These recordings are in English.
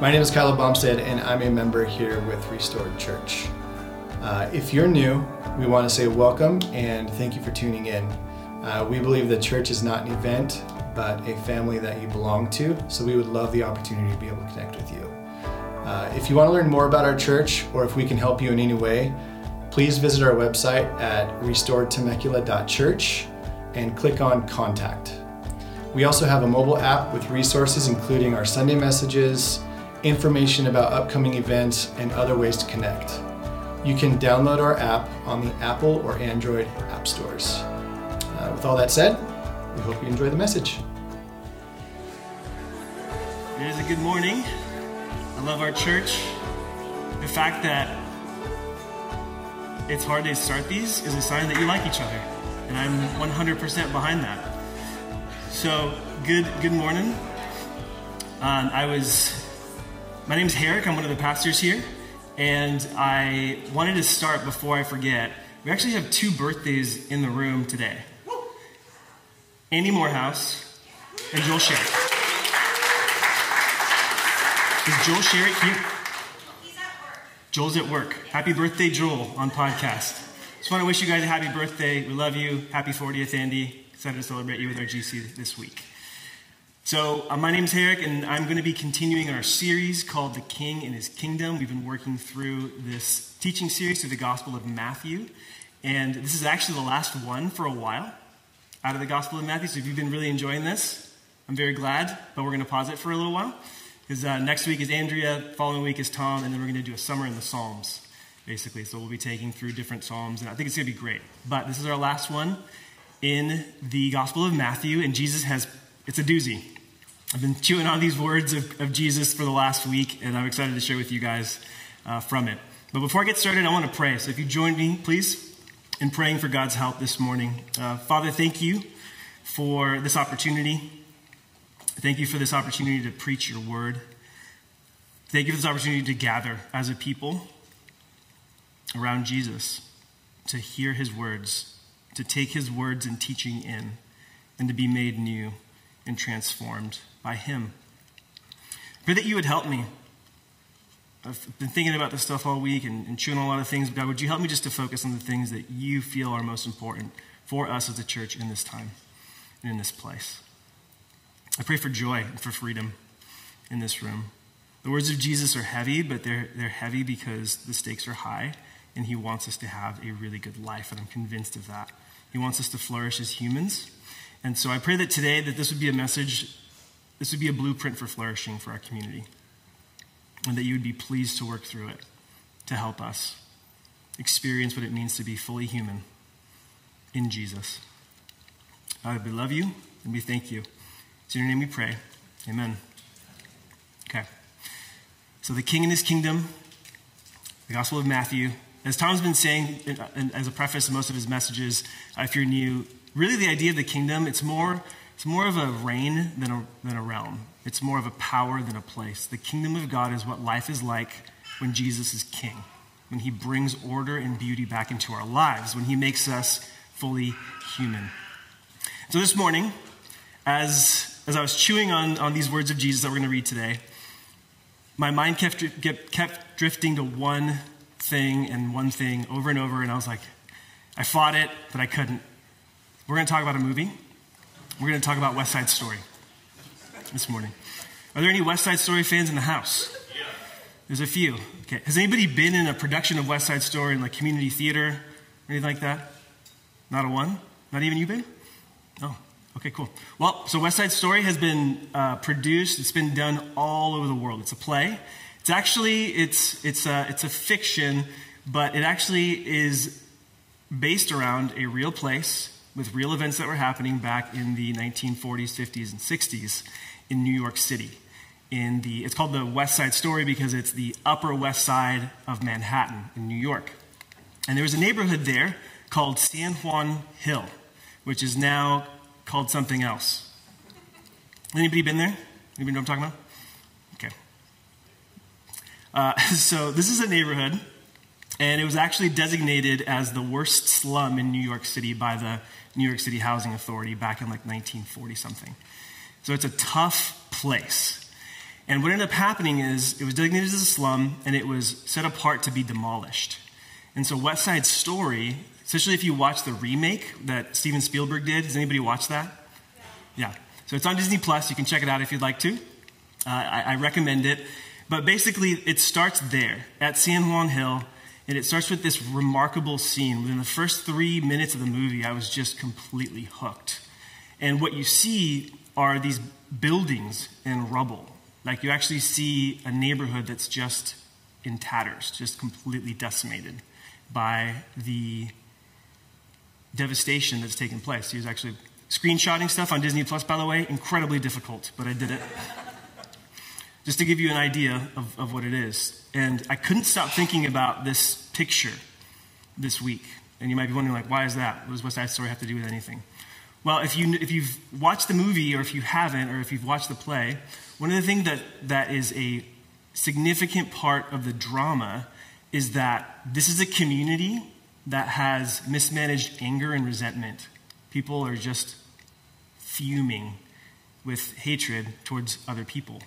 My name is Kyla Bomstead, and I'm a member here with Restored Church. Uh, if you're new, we want to say welcome and thank you for tuning in. Uh, we believe that church is not an event, but a family that you belong to, so we would love the opportunity to be able to connect with you. Uh, if you want to learn more about our church or if we can help you in any way, please visit our website at restoredtemecula.church and click on Contact. We also have a mobile app with resources including our Sunday messages, information about upcoming events, and other ways to connect. You can download our app on the Apple or Android app stores. Uh, with all that said, we hope you enjoy the message. It is a good morning. I love our church. The fact that it's hard to start these is a sign that you like each other. And I'm 100% behind that. So, good good morning. Um, I was, my name is Herrick. I'm one of the pastors here. And I wanted to start before I forget. We actually have two birthdays in the room today Andy Morehouse and Joel Sherrick. Is Joel Sherrick here? Joel's at work. Happy birthday, Joel, on podcast. Just want to wish you guys a happy birthday. We love you. Happy 40th, Andy. Excited to celebrate you with our GC this week. So, uh, my name is Herrick, and I'm going to be continuing our series called The King and His Kingdom. We've been working through this teaching series through the Gospel of Matthew, and this is actually the last one for a while out of the Gospel of Matthew. So, if you've been really enjoying this, I'm very glad, but we're going to pause it for a little while. Because uh, next week is Andrea, following week is Tom, and then we're going to do a summer in the Psalms, basically. So we'll be taking through different Psalms, and I think it's going to be great. But this is our last one in the Gospel of Matthew, and Jesus has, it's a doozy. I've been chewing on these words of, of Jesus for the last week, and I'm excited to share with you guys uh, from it. But before I get started, I want to pray. So if you join me, please, in praying for God's help this morning. Uh, Father, thank you for this opportunity. Thank you for this opportunity to preach your word. Thank you for this opportunity to gather as a people around Jesus, to hear his words, to take his words and teaching in, and to be made new and transformed by him. Pray that you would help me. I've been thinking about this stuff all week and, and chewing on a lot of things. God, would you help me just to focus on the things that you feel are most important for us as a church in this time and in this place? I pray for joy and for freedom in this room. The words of Jesus are heavy, but they're, they're heavy because the stakes are high, and he wants us to have a really good life, and I'm convinced of that. He wants us to flourish as humans. And so I pray that today that this would be a message, this would be a blueprint for flourishing for our community, and that you would be pleased to work through it to help us experience what it means to be fully human in Jesus. God, we love you, and we thank you. It's in your name we pray. Amen. Okay. So, the king and his kingdom, the Gospel of Matthew. As Tom's been saying and as a preface to most of his messages, uh, if you're new, really the idea of the kingdom, it's more, it's more of a reign than a, than a realm. It's more of a power than a place. The kingdom of God is what life is like when Jesus is king, when he brings order and beauty back into our lives, when he makes us fully human. So, this morning, as as I was chewing on, on these words of Jesus that we're going to read today, my mind kept, kept drifting to one thing and one thing over and over, and I was like, I fought it, but I couldn't. We're going to talk about a movie. We're going to talk about West Side Story this morning. Are there any West Side Story fans in the house? There's a few. Okay. Has anybody been in a production of West Side Story in like community theater or anything like that? Not a one? Not even you, babe? Oh, Okay, cool. Well, so West Side Story has been uh, produced. It's been done all over the world. It's a play. It's actually it's it's a, it's a fiction, but it actually is based around a real place with real events that were happening back in the 1940s, 50s, and 60s in New York City. In the it's called the West Side Story because it's the Upper West Side of Manhattan in New York, and there was a neighborhood there called San Juan Hill, which is now called something else. Anybody been there? Anybody know what I'm talking about? Okay. Uh, so this is a neighborhood, and it was actually designated as the worst slum in New York City by the New York City Housing Authority back in like 1940 something. So it's a tough place. And what ended up happening is it was designated as a slum and it was set apart to be demolished. And so West Side Story, especially if you watch the remake that Steven Spielberg did, has anybody watched that? Yeah. yeah. So it's on Disney Plus. You can check it out if you'd like to. Uh, I, I recommend it. But basically, it starts there at San Juan Hill, and it starts with this remarkable scene. Within the first three minutes of the movie, I was just completely hooked. And what you see are these buildings in rubble. Like you actually see a neighborhood that's just in tatters, just completely decimated by the devastation that's taken place. He was actually screenshotting stuff on Disney Plus, by the way, incredibly difficult, but I did it. Just to give you an idea of, of what it is. And I couldn't stop thinking about this picture this week. And you might be wondering, like, why is that? What does West Side Story have to do with anything? Well, if, you, if you've watched the movie, or if you haven't, or if you've watched the play, one of the things that, that is a significant part of the drama is that this is a community that has mismanaged anger and resentment. People are just fuming with hatred towards other people.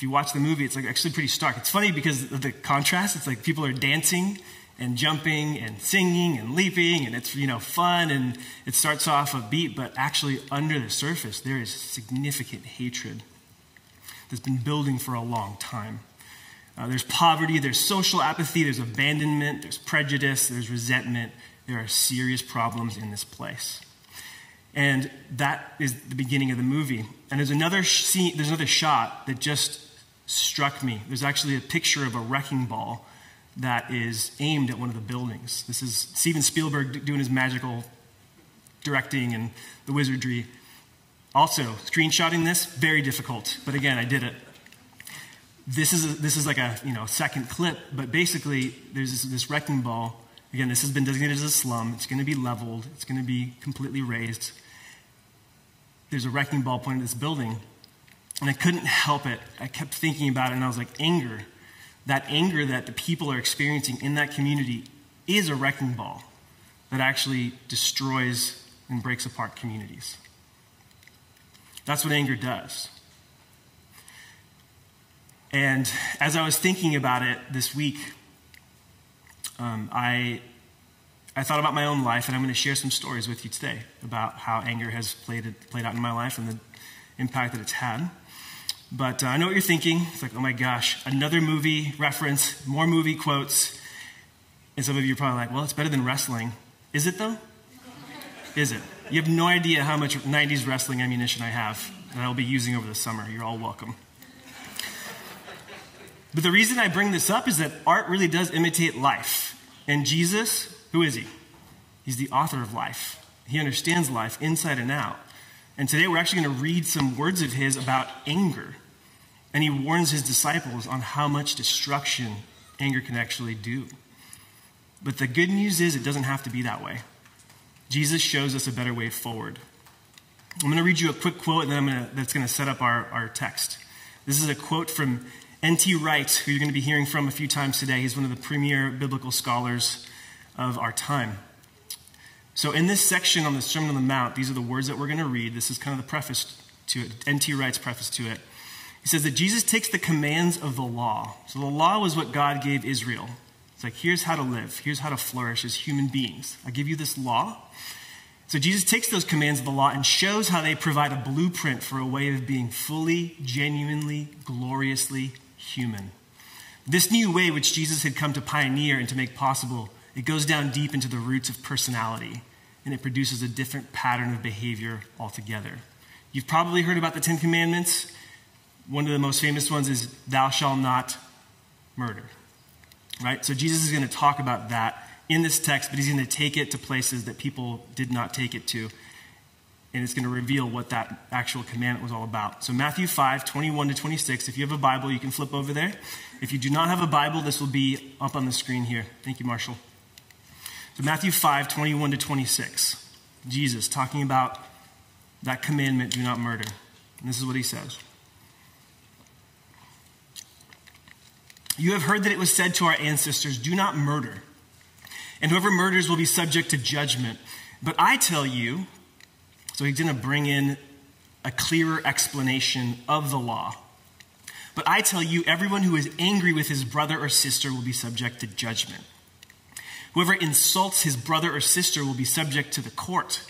If you watch the movie, it's like actually pretty stark. It's funny because of the contrast. It's like people are dancing and jumping and singing and leaping and it's you know fun and it starts off a beat but actually under the surface there is significant hatred that's been building for a long time uh, there's poverty there's social apathy there's abandonment there's prejudice there's resentment there are serious problems in this place and that is the beginning of the movie and there's another scene there's another shot that just struck me there's actually a picture of a wrecking ball that is aimed at one of the buildings. This is Steven Spielberg doing his magical directing and the wizardry. Also, screenshotting this, very difficult, but again, I did it. This is, a, this is like a you know, second clip, but basically, there's this, this wrecking ball. Again, this has been designated as a slum. It's going to be leveled, it's going to be completely razed. There's a wrecking ball pointed at this building, and I couldn't help it. I kept thinking about it, and I was like, anger that anger that the people are experiencing in that community is a wrecking ball that actually destroys and breaks apart communities. That's what anger does. And as I was thinking about it this week, um, I, I thought about my own life, and I'm going to share some stories with you today about how anger has played, played out in my life and the impact that it's had. But uh, I know what you're thinking. It's like, oh my gosh, another movie reference, more movie quotes. And some of you are probably like, well, it's better than wrestling. Is it though? Is it? You have no idea how much 90s wrestling ammunition I have that I'll be using over the summer. You're all welcome. But the reason I bring this up is that art really does imitate life. And Jesus, who is he? He's the author of life. He understands life inside and out. And today we're actually going to read some words of his about anger. And he warns his disciples on how much destruction anger can actually do. But the good news is it doesn't have to be that way. Jesus shows us a better way forward. I'm going to read you a quick quote and then going to, that's going to set up our, our text. This is a quote from N.T. Wright, who you're going to be hearing from a few times today. He's one of the premier biblical scholars of our time. So, in this section on the Sermon on the Mount, these are the words that we're going to read. This is kind of the preface to it, N.T. Wright's preface to it. He says that Jesus takes the commands of the law. So, the law was what God gave Israel. It's like, here's how to live, here's how to flourish as human beings. I give you this law. So, Jesus takes those commands of the law and shows how they provide a blueprint for a way of being fully, genuinely, gloriously human. This new way, which Jesus had come to pioneer and to make possible, it goes down deep into the roots of personality and it produces a different pattern of behavior altogether. You've probably heard about the Ten Commandments. One of the most famous ones is, Thou shalt not murder. Right? So Jesus is going to talk about that in this text, but he's going to take it to places that people did not take it to. And it's going to reveal what that actual commandment was all about. So, Matthew 5, 21 to 26. If you have a Bible, you can flip over there. If you do not have a Bible, this will be up on the screen here. Thank you, Marshall. Matthew 5, 21 to 26. Jesus talking about that commandment do not murder. And this is what he says You have heard that it was said to our ancestors, Do not murder. And whoever murders will be subject to judgment. But I tell you, so he's going to bring in a clearer explanation of the law. But I tell you, everyone who is angry with his brother or sister will be subject to judgment. Whoever insults his brother or sister will be subject to the court.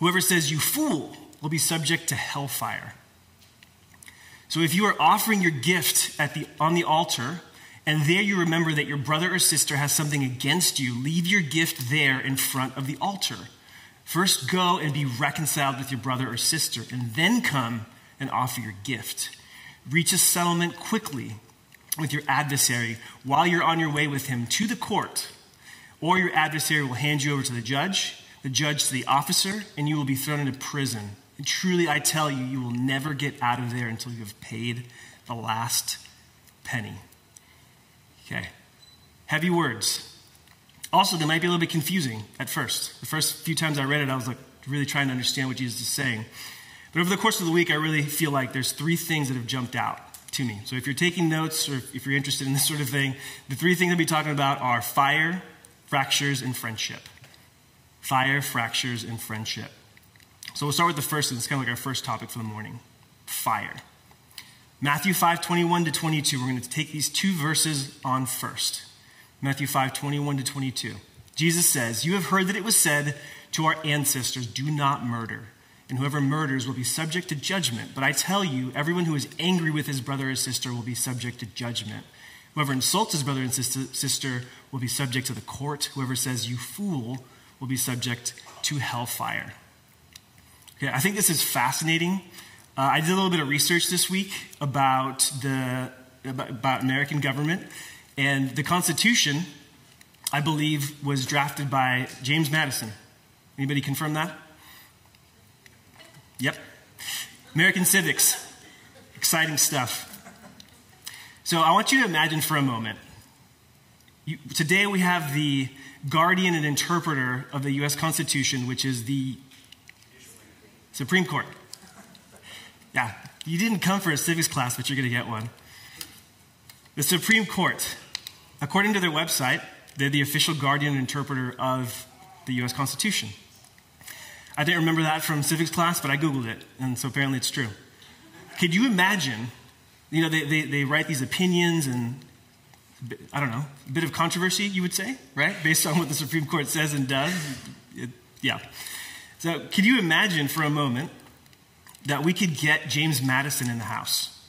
Whoever says, You fool, will be subject to hellfire. So if you are offering your gift at the, on the altar, and there you remember that your brother or sister has something against you, leave your gift there in front of the altar. First go and be reconciled with your brother or sister, and then come and offer your gift. Reach a settlement quickly with your adversary while you're on your way with him to the court, or your adversary will hand you over to the judge, the judge to the officer, and you will be thrown into prison. And truly, I tell you, you will never get out of there until you have paid the last penny. Okay. Heavy words. Also, they might be a little bit confusing at first. The first few times I read it, I was like really trying to understand what Jesus is saying. But over the course of the week, I really feel like there's three things that have jumped out to me. So if you're taking notes or if you're interested in this sort of thing, the three things I'll be talking about are fire, fractures, in friendship. Fire, fractures, in friendship. So we'll start with the first, and it's kind of like our first topic for the morning fire. Matthew 5 21 to 22. We're going to take these two verses on first. Matthew 5 21 to 22. Jesus says, You have heard that it was said to our ancestors, Do not murder, and whoever murders will be subject to judgment. But I tell you, everyone who is angry with his brother or sister will be subject to judgment. Whoever insults his brother and sister will be subject to the court. Whoever says, You fool, will be subject to hellfire. Okay, I think this is fascinating. Uh, I did a little bit of research this week about the about, about American government, and the Constitution, I believe, was drafted by James Madison. Anybody confirm that? Yep. American civics. Exciting stuff. So I want you to imagine for a moment. You, today we have the guardian and interpreter of the U.S. Constitution, which is the Supreme Court. Yeah, you didn't come for a civics class, but you're going to get one. The Supreme Court, according to their website, they're the official guardian and interpreter of the U.S. Constitution. I didn't remember that from civics class, but I Googled it, and so apparently it's true. Could you imagine? You know, they, they, they write these opinions and, I don't know, a bit of controversy, you would say, right? Based on what the Supreme Court says and does. It, yeah. So, can you imagine for a moment that we could get James Madison in the House,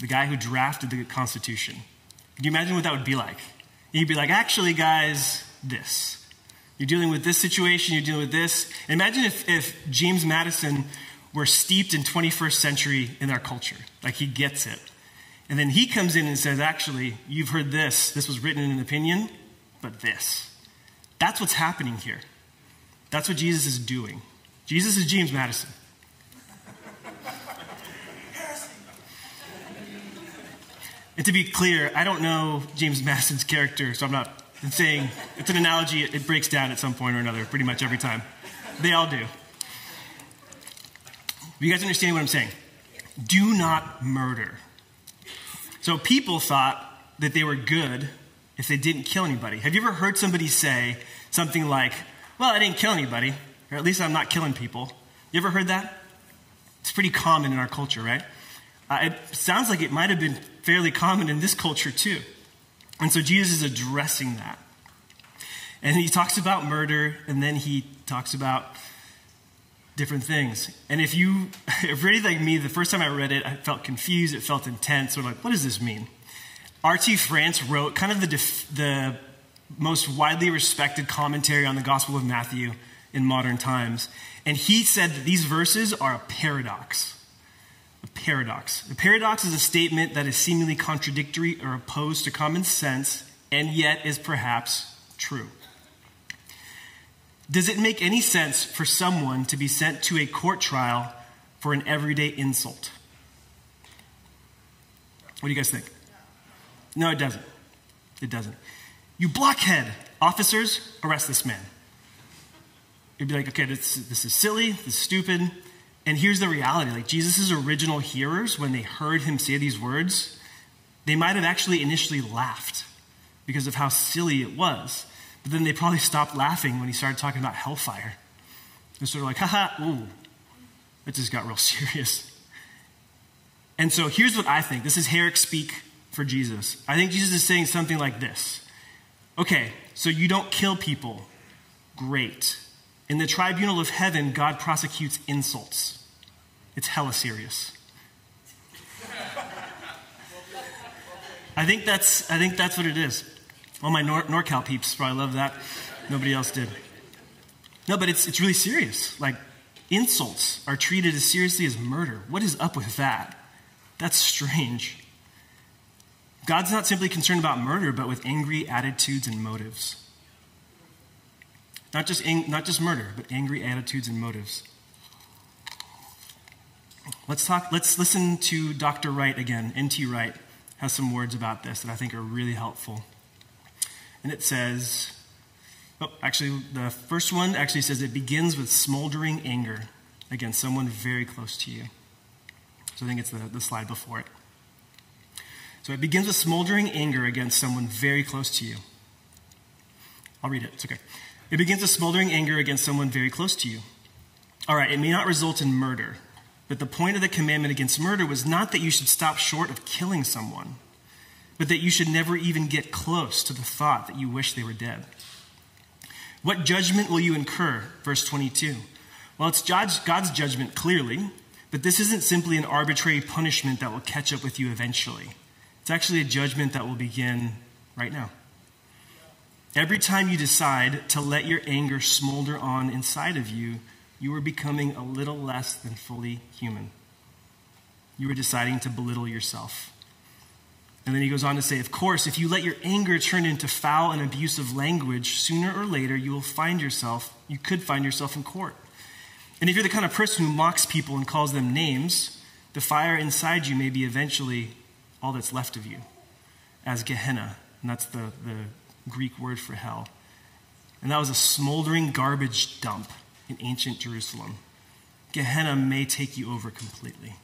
the guy who drafted the Constitution? Can you imagine what that would be like? He'd be like, actually, guys, this. You're dealing with this situation, you're dealing with this. Imagine if, if James Madison were steeped in 21st century in our culture, like he gets it. And then he comes in and says, actually, you've heard this, this was written in an opinion, but this. That's what's happening here. That's what Jesus is doing. Jesus is James Madison. and to be clear, I don't know James Madison's character, so I'm not saying it's an analogy. It breaks down at some point or another, pretty much every time. They all do. you guys understand what I'm saying? Do not murder. So people thought that they were good if they didn't kill anybody. Have you ever heard somebody say something like, well, I didn't kill anybody, or at least I'm not killing people. You ever heard that? It's pretty common in our culture, right? Uh, it sounds like it might have been fairly common in this culture too. And so Jesus is addressing that. And he talks about murder, and then he talks about different things. And if you, if you're like me, the first time I read it, I felt confused, it felt intense. Of like, what does this mean? R.T. France wrote kind of the, def- the most widely respected commentary on the Gospel of Matthew in modern times. And he said that these verses are a paradox. A paradox. A paradox is a statement that is seemingly contradictory or opposed to common sense and yet is perhaps true. Does it make any sense for someone to be sent to a court trial for an everyday insult? What do you guys think? No, it doesn't. It doesn't. You blockhead! Officers, arrest this man. You'd be like, okay, this, this is silly, this is stupid. And here's the reality like, Jesus' original hearers, when they heard him say these words, they might have actually initially laughed because of how silly it was. But then they probably stopped laughing when he started talking about hellfire. They're sort of like, haha, ooh, it just got real serious. And so here's what I think. This is Herrick speak for Jesus. I think Jesus is saying something like this Okay, so you don't kill people. Great. In the tribunal of heaven, God prosecutes insults. It's hella serious. I think that's, I think that's what it is. All my Nor- NorCal peeps probably love that. Nobody else did. No, but it's, it's really serious. Like, insults are treated as seriously as murder. What is up with that? That's strange. God's not simply concerned about murder, but with angry attitudes and motives. Not just, ang- not just murder, but angry attitudes and motives. Let's talk, let's listen to Dr. Wright again. N.T. Wright has some words about this that I think are really helpful. And it says, oh, actually, the first one actually says it begins with smoldering anger against someone very close to you. So I think it's the, the slide before it. So it begins with smoldering anger against someone very close to you. I'll read it, it's okay. It begins with smoldering anger against someone very close to you. All right, it may not result in murder, but the point of the commandment against murder was not that you should stop short of killing someone, but that you should never even get close to the thought that you wish they were dead. What judgment will you incur? Verse 22. Well, it's God's judgment, clearly, but this isn't simply an arbitrary punishment that will catch up with you eventually. It's actually a judgment that will begin right now. Every time you decide to let your anger smolder on inside of you, you are becoming a little less than fully human. You are deciding to belittle yourself. And then he goes on to say, of course, if you let your anger turn into foul and abusive language, sooner or later you will find yourself, you could find yourself in court. And if you're the kind of person who mocks people and calls them names, the fire inside you may be eventually all that's left of you as Gehenna. And that's the, the Greek word for hell. And that was a smoldering garbage dump in ancient Jerusalem. Gehenna may take you over completely.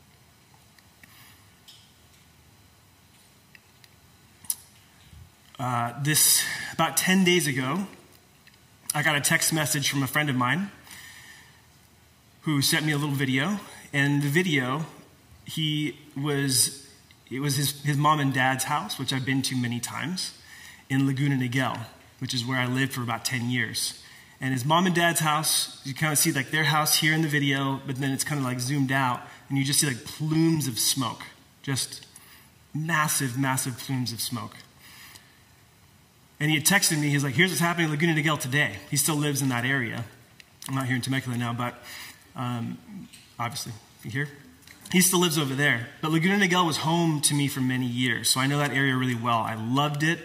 Uh, this, about 10 days ago, I got a text message from a friend of mine who sent me a little video. And the video, he was it was his, his mom and dad's house, which I've been to many times, in Laguna Niguel, which is where I lived for about 10 years. And his mom and dad's house, you kind of see like their house here in the video, but then it's kind of like zoomed out, and you just see like plumes of smoke. Just massive, massive plumes of smoke. And he had texted me, he's like, here's what's happening in Laguna Niguel today. He still lives in that area. I'm not here in Temecula now, but um, obviously, you here? He still lives over there. But Laguna Niguel was home to me for many years, so I know that area really well. I loved it.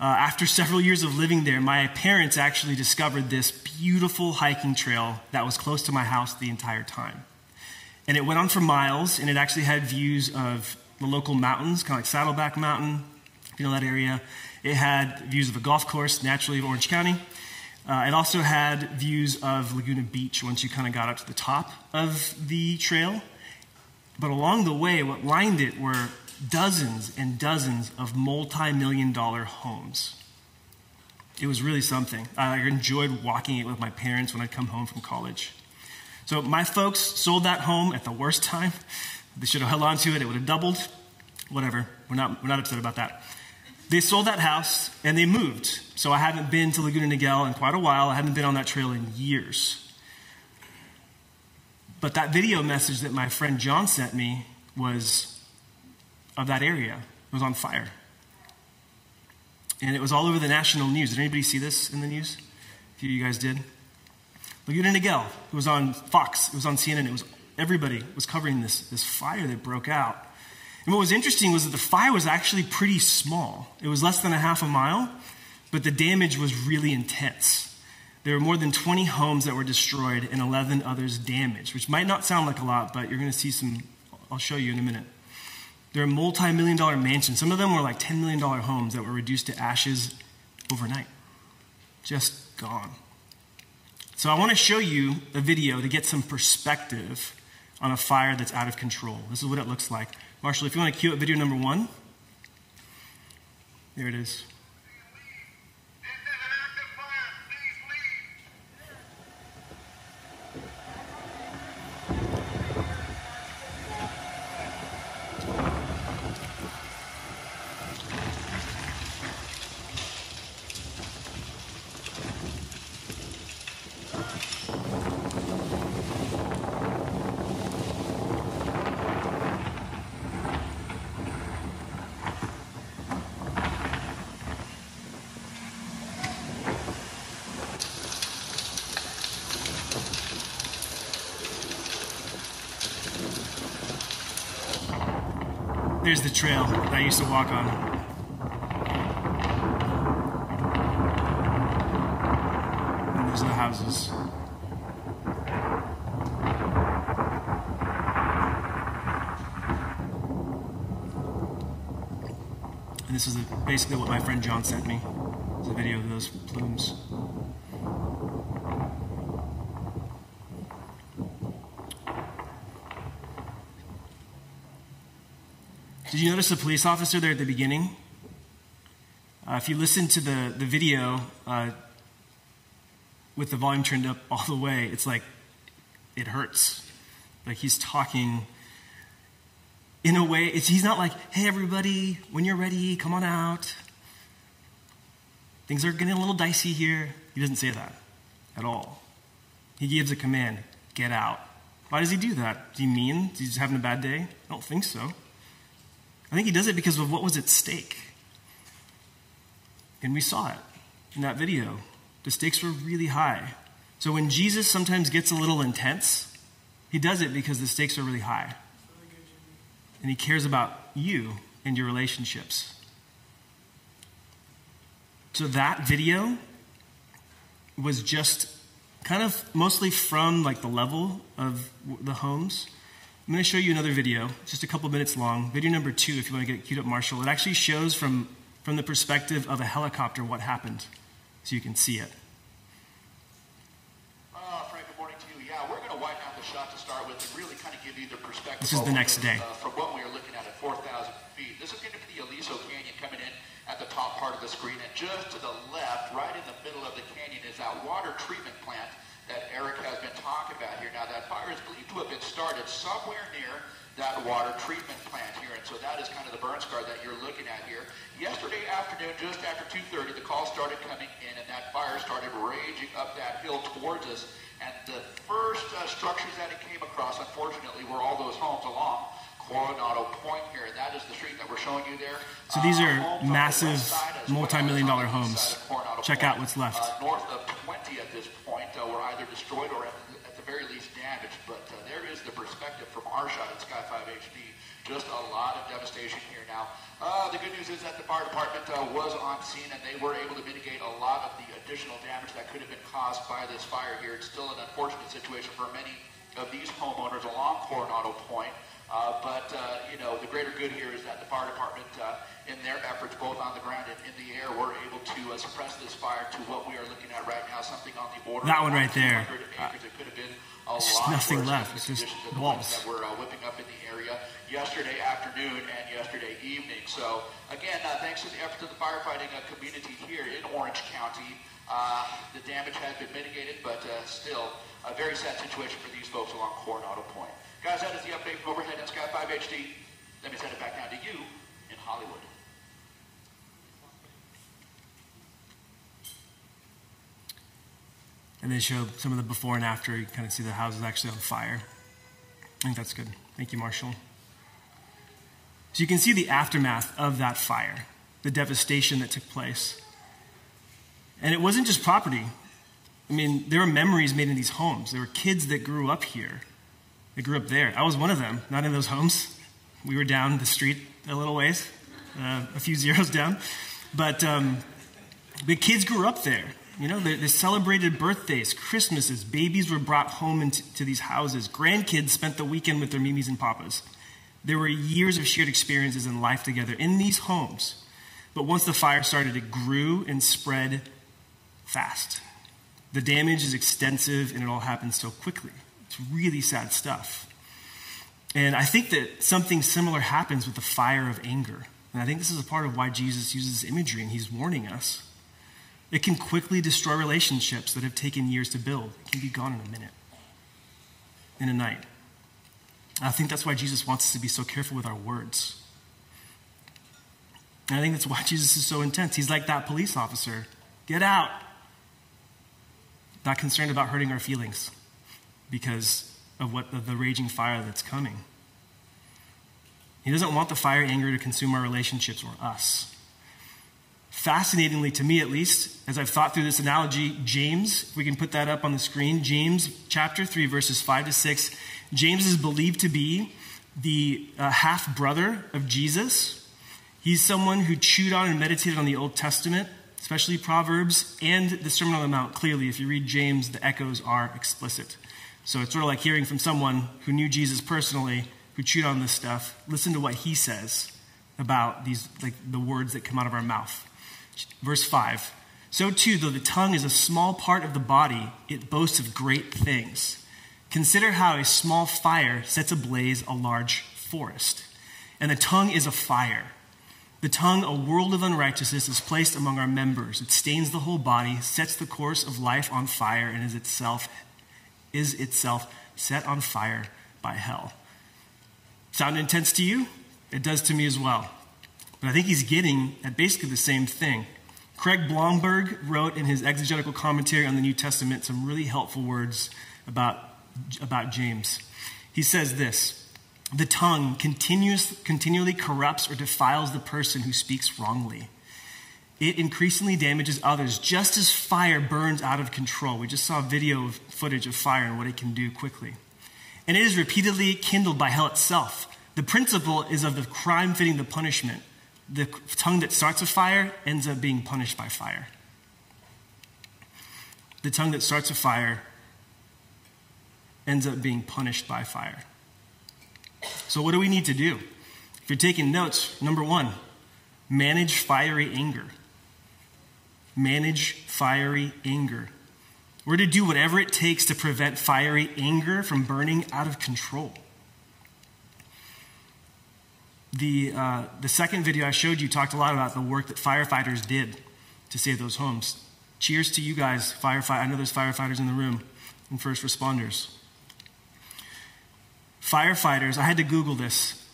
Uh, after several years of living there, my parents actually discovered this beautiful hiking trail that was close to my house the entire time. And it went on for miles, and it actually had views of the local mountains, kind of like Saddleback Mountain, you know that area. It had views of a golf course, naturally, of Orange County. Uh, it also had views of Laguna Beach once you kind of got up to the top of the trail. But along the way, what lined it were dozens and dozens of multi million dollar homes. It was really something. I enjoyed walking it with my parents when I'd come home from college. So my folks sold that home at the worst time. They should have held on to it, it would have doubled. Whatever. We're not, we're not upset about that. They sold that house and they moved. So I haven't been to Laguna Niguel in quite a while. I haven't been on that trail in years. But that video message that my friend John sent me was of that area. It was on fire. And it was all over the national news. Did anybody see this in the news? A few of you guys did. Laguna Niguel. It was on Fox. It was on CNN. It was everybody was covering this, this fire that broke out. And what was interesting was that the fire was actually pretty small. It was less than a half a mile, but the damage was really intense. There were more than 20 homes that were destroyed and 11 others damaged, which might not sound like a lot, but you're going to see some, I'll show you in a minute. There are multi million dollar mansions. Some of them were like $10 million homes that were reduced to ashes overnight. Just gone. So I want to show you a video to get some perspective on a fire that's out of control. This is what it looks like. Marshall, if you want to cue up video number one. There it is. here's the trail that I used to walk on. And those are the houses. And this is basically what my friend John sent me. It's a video of those plumes. Did you notice the police officer there at the beginning? Uh, if you listen to the, the video uh, with the volume turned up all the way, it's like it hurts. Like he's talking in a way, he's not like, hey, everybody, when you're ready, come on out. Things are getting a little dicey here. He doesn't say that at all. He gives a command get out. Why does he do that? Is he mean? Is he just having a bad day? I don't think so. I think he does it because of what was at stake. And we saw it in that video. The stakes were really high. So when Jesus sometimes gets a little intense, he does it because the stakes are really high. And he cares about you and your relationships. So that video was just kind of mostly from like the level of the homes I'm going to show you another video, just a couple minutes long. Video number two, if you want to get queued up, Marshall. It actually shows from, from the perspective of a helicopter what happened, so you can see it. Uh, Frank, good morning to you. Yeah, we're going to widen out the shot to start with and really kind of give you the perspective. This is the next day. Uh, from what we are looking at at 4,000 feet. This is going to be the Aliso Canyon coming in at the top part of the screen. And just to the left, right in the middle of the canyon, is that water treatment plant that Eric has been talking about here. Now, that fire is believed to have been started somewhere near that water treatment plant here. And so that is kind of the burn scar that you're looking at here. Yesterday afternoon, just after 2.30, the call started coming in, and that fire started raging up that hill towards us. And the first uh, structures that it came across, unfortunately, were all those homes along Coronado Pointe here. That is the street that we're showing you there. So these are uh, massive, multi-million dollar homes. Check out what's left. Uh, north of 20 at this point uh, were either destroyed or least damaged. But uh, there is the perspective from our shot at Sky 5 HD. Just a lot of devastation here now. Uh, the good news is that the fire department uh, was on scene and they were able to mitigate a lot of the additional damage that could have been caused by this fire here. It's still an unfortunate situation for many of these homeowners along Coronado Pointe. Uh, but, uh, you know, the greater good here is that the fire department, uh, in their efforts both on the ground and in the air, were able to uh, suppress this fire to what we are looking at right now, something on the order That one right there. Acres. It could have been a There's lot nothing left. It's just conditions and the walls. that were uh, whipping up in the area yesterday afternoon and yesterday evening. So, again, uh, thanks to the efforts of the firefighting uh, community here in Orange County, uh, the damage has been mitigated, but uh, still a very sad situation for these folks along Coronado Pointe. Guys, that is the update from overhead in Sky 5 HD. Let me send it back down to you in Hollywood. And they show some of the before and after. You kind of see the houses actually on fire. I think that's good. Thank you, Marshall. So you can see the aftermath of that fire, the devastation that took place. And it wasn't just property. I mean, there were memories made in these homes. There were kids that grew up here, that grew up there. I was one of them, not in those homes. We were down the street a little ways, uh, a few zeros down. But um, the kids grew up there. You know, they, they celebrated birthdays, Christmases. Babies were brought home into these houses. Grandkids spent the weekend with their mimis and papas. There were years of shared experiences and life together in these homes. But once the fire started, it grew and spread fast. The damage is extensive and it all happened so quickly. It's really sad stuff. And I think that something similar happens with the fire of anger. And I think this is a part of why Jesus uses imagery and he's warning us. It can quickly destroy relationships that have taken years to build. It can be gone in a minute, in a night. I think that's why Jesus wants us to be so careful with our words. And I think that's why Jesus is so intense. He's like that police officer get out. Not concerned about hurting our feelings because of what the raging fire that's coming. He doesn't want the fire anger to consume our relationships or us. Fascinatingly, to me at least, as I've thought through this analogy, James, we can put that up on the screen, James chapter 3, verses 5 to 6, James is believed to be the uh, half brother of Jesus. He's someone who chewed on and meditated on the Old Testament, especially Proverbs and the Sermon on the Mount. Clearly, if you read James, the echoes are explicit. So it's sort of like hearing from someone who knew Jesus personally, who chewed on this stuff. Listen to what he says about these, like the words that come out of our mouth. Verse 5 So too, though the tongue is a small part of the body, it boasts of great things. Consider how a small fire sets ablaze a large forest. And the tongue is a fire. The tongue, a world of unrighteousness, is placed among our members. It stains the whole body, sets the course of life on fire, and is itself, is itself set on fire by hell. Sound intense to you? It does to me as well. But I think he's getting at basically the same thing. Craig Blomberg wrote in his exegetical commentary on the New Testament some really helpful words about about James. He says this The tongue continues, continually corrupts or defiles the person who speaks wrongly. It increasingly damages others, just as fire burns out of control. We just saw a video footage of fire and what it can do quickly. And it is repeatedly kindled by hell itself. The principle is of the crime fitting the punishment. The tongue that starts a fire ends up being punished by fire. The tongue that starts a fire ends up being punished by fire. So, what do we need to do? If you're taking notes, number one, manage fiery anger. Manage fiery anger. We're to do whatever it takes to prevent fiery anger from burning out of control. The, uh, the second video I showed you talked a lot about the work that firefighters did to save those homes. Cheers to you guys, firefight. I know there's firefighters in the room and first responders. Firefighters, I had to Google this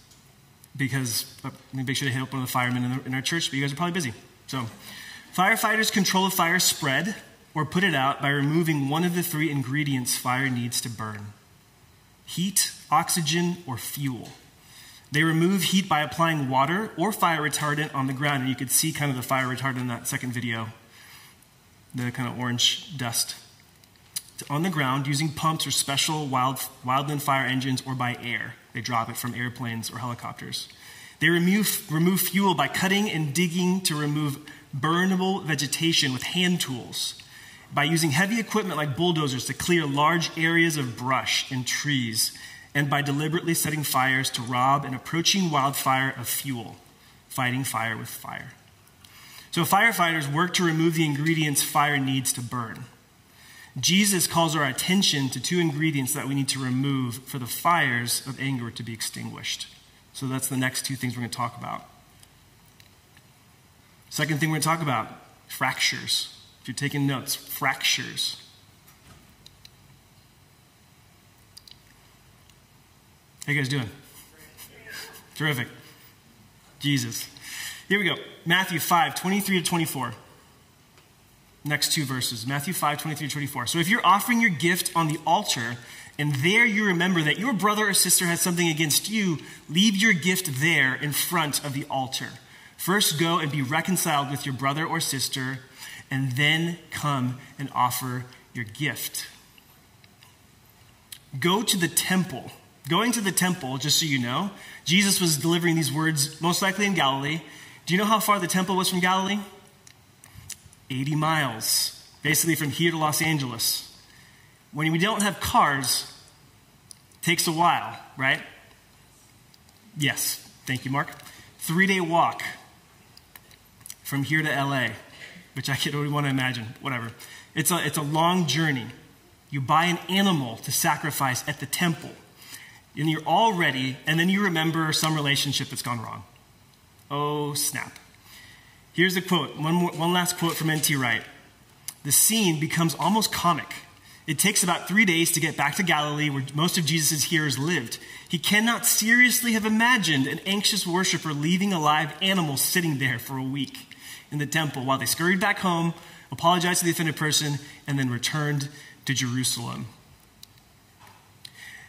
because uh, maybe I should have hit up one of the firemen in, the, in our church, but you guys are probably busy. So, firefighters control fire spread or put it out by removing one of the three ingredients fire needs to burn heat, oxygen, or fuel. They remove heat by applying water or fire retardant on the ground, and you could see kind of the fire retardant in that second video, the kind of orange dust on the ground using pumps or special wild, wildland fire engines or by air. They drop it from airplanes or helicopters. They remove, remove fuel by cutting and digging to remove burnable vegetation with hand tools, by using heavy equipment like bulldozers to clear large areas of brush and trees, and by deliberately setting fires to rob an approaching wildfire of fuel, fighting fire with fire. So, firefighters work to remove the ingredients fire needs to burn. Jesus calls our attention to two ingredients that we need to remove for the fires of anger to be extinguished. So that's the next two things we're going to talk about. Second thing we're going to talk about fractures. If you're taking notes, fractures. How you guys doing? Terrific. Jesus. Here we go. Matthew 5, 23 to 24 next two verses Matthew 5 23 24. So if you're offering your gift on the altar, and there you remember that your brother or sister has something against you, leave your gift there in front of the altar. First go and be reconciled with your brother or sister, and then come and offer your gift. Go to the temple. Going to the temple, just so you know, Jesus was delivering these words most likely in Galilee. Do you know how far the temple was from Galilee? 80 miles, basically from here to Los Angeles. When we don't have cars, takes a while, right? Yes, thank you, Mark. Three day walk from here to LA, which I can only want to imagine, whatever. It's a, it's a long journey. You buy an animal to sacrifice at the temple, and you're all ready, and then you remember some relationship that's gone wrong. Oh, snap. Here's a quote, one, more, one last quote from N.T. Wright. The scene becomes almost comic. It takes about three days to get back to Galilee, where most of Jesus' hearers lived. He cannot seriously have imagined an anxious worshiper leaving a live animal sitting there for a week in the temple while they scurried back home, apologized to the offended person, and then returned to Jerusalem.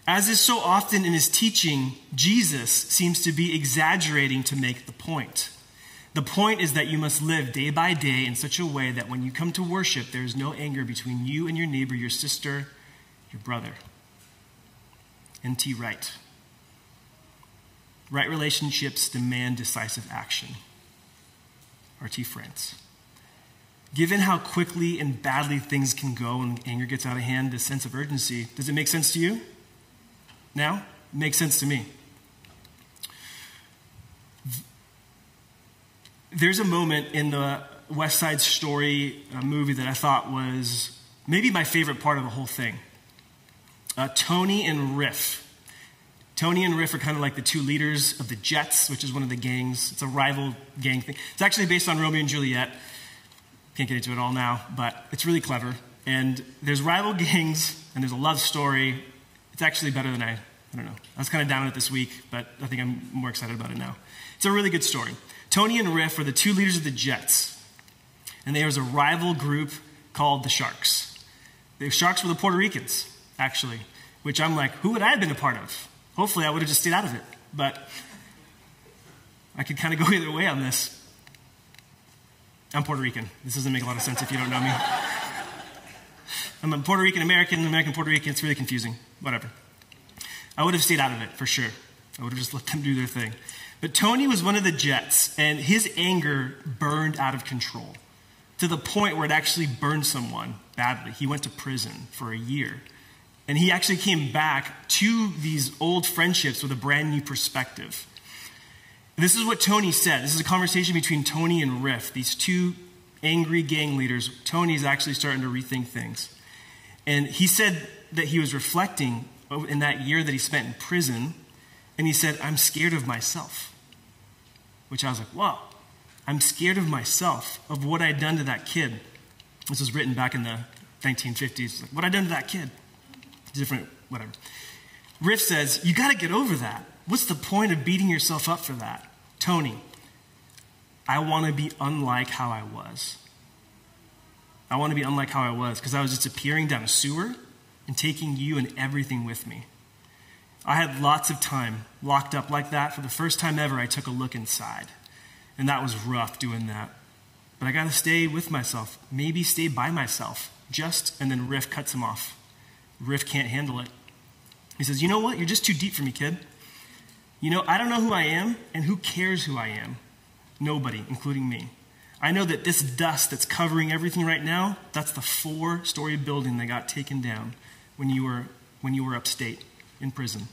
As is so often in his teaching, Jesus seems to be exaggerating to make the point. The point is that you must live day by day in such a way that when you come to worship, there is no anger between you and your neighbor, your sister, your brother. N.T. Wright. Right relationships demand decisive action. R.T. France. Given how quickly and badly things can go when anger gets out of hand, this sense of urgency, does it make sense to you? Now? It makes sense to me. There's a moment in the West Side Story uh, movie that I thought was maybe my favorite part of the whole thing. Uh, Tony and Riff. Tony and Riff are kind of like the two leaders of the Jets, which is one of the gangs. It's a rival gang thing. It's actually based on Romeo and Juliet. Can't get into it all now, but it's really clever. And there's rival gangs, and there's a love story. It's actually better than I, I don't know. I was kind of down on it this week, but I think I'm more excited about it now. It's a really good story. Tony and Riff are the two leaders of the Jets, and there's a rival group called the Sharks. The Sharks were the Puerto Ricans, actually, which I'm like, who would I have been a part of? Hopefully, I would have just stayed out of it, but I could kind of go either way on this. I'm Puerto Rican. This doesn't make a lot of sense if you don't know me. I'm a Puerto Rican American, American Puerto Rican. It's really confusing. Whatever. I would have stayed out of it for sure. I would have just let them do their thing. But Tony was one of the Jets, and his anger burned out of control to the point where it actually burned someone badly. He went to prison for a year. And he actually came back to these old friendships with a brand new perspective. This is what Tony said. This is a conversation between Tony and Riff, these two angry gang leaders. Tony is actually starting to rethink things. And he said that he was reflecting in that year that he spent in prison, and he said, I'm scared of myself. Which I was like, wow, I'm scared of myself, of what I'd done to that kid. This was written back in the 1950s. Like, what I'd done to that kid. Different, whatever. Riff says, You got to get over that. What's the point of beating yourself up for that? Tony, I want to be unlike how I was. I want to be unlike how I was because I was just appearing down a sewer and taking you and everything with me. I had lots of time locked up like that. For the first time ever, I took a look inside. And that was rough doing that. But I got to stay with myself, maybe stay by myself, just, and then Riff cuts him off. Riff can't handle it. He says, You know what? You're just too deep for me, kid. You know, I don't know who I am, and who cares who I am? Nobody, including me. I know that this dust that's covering everything right now, that's the four story building that got taken down when you were, when you were upstate in prison.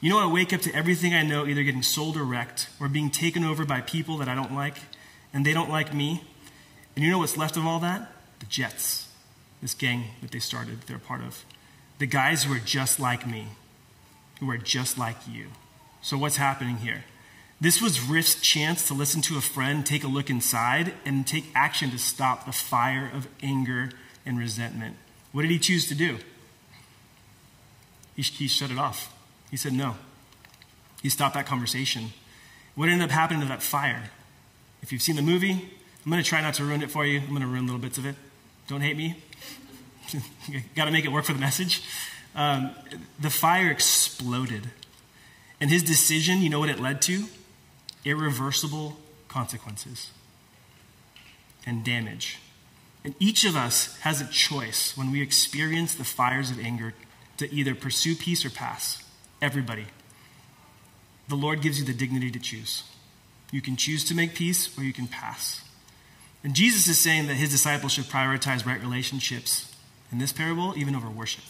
You know, I wake up to everything I know either getting sold or wrecked, or being taken over by people that I don't like, and they don't like me. And you know what's left of all that? The Jets, this gang that they started, they're part of. The guys who are just like me, who are just like you. So, what's happening here? This was Riff's chance to listen to a friend, take a look inside, and take action to stop the fire of anger and resentment. What did he choose to do? He, he shut it off. He said no. He stopped that conversation. What ended up happening to that fire? If you've seen the movie, I'm going to try not to ruin it for you. I'm going to ruin little bits of it. Don't hate me. Got to make it work for the message. Um, the fire exploded. And his decision, you know what it led to? Irreversible consequences and damage. And each of us has a choice when we experience the fires of anger to either pursue peace or pass. Everybody. The Lord gives you the dignity to choose. You can choose to make peace or you can pass. And Jesus is saying that his disciples should prioritize right relationships in this parable, even over worship.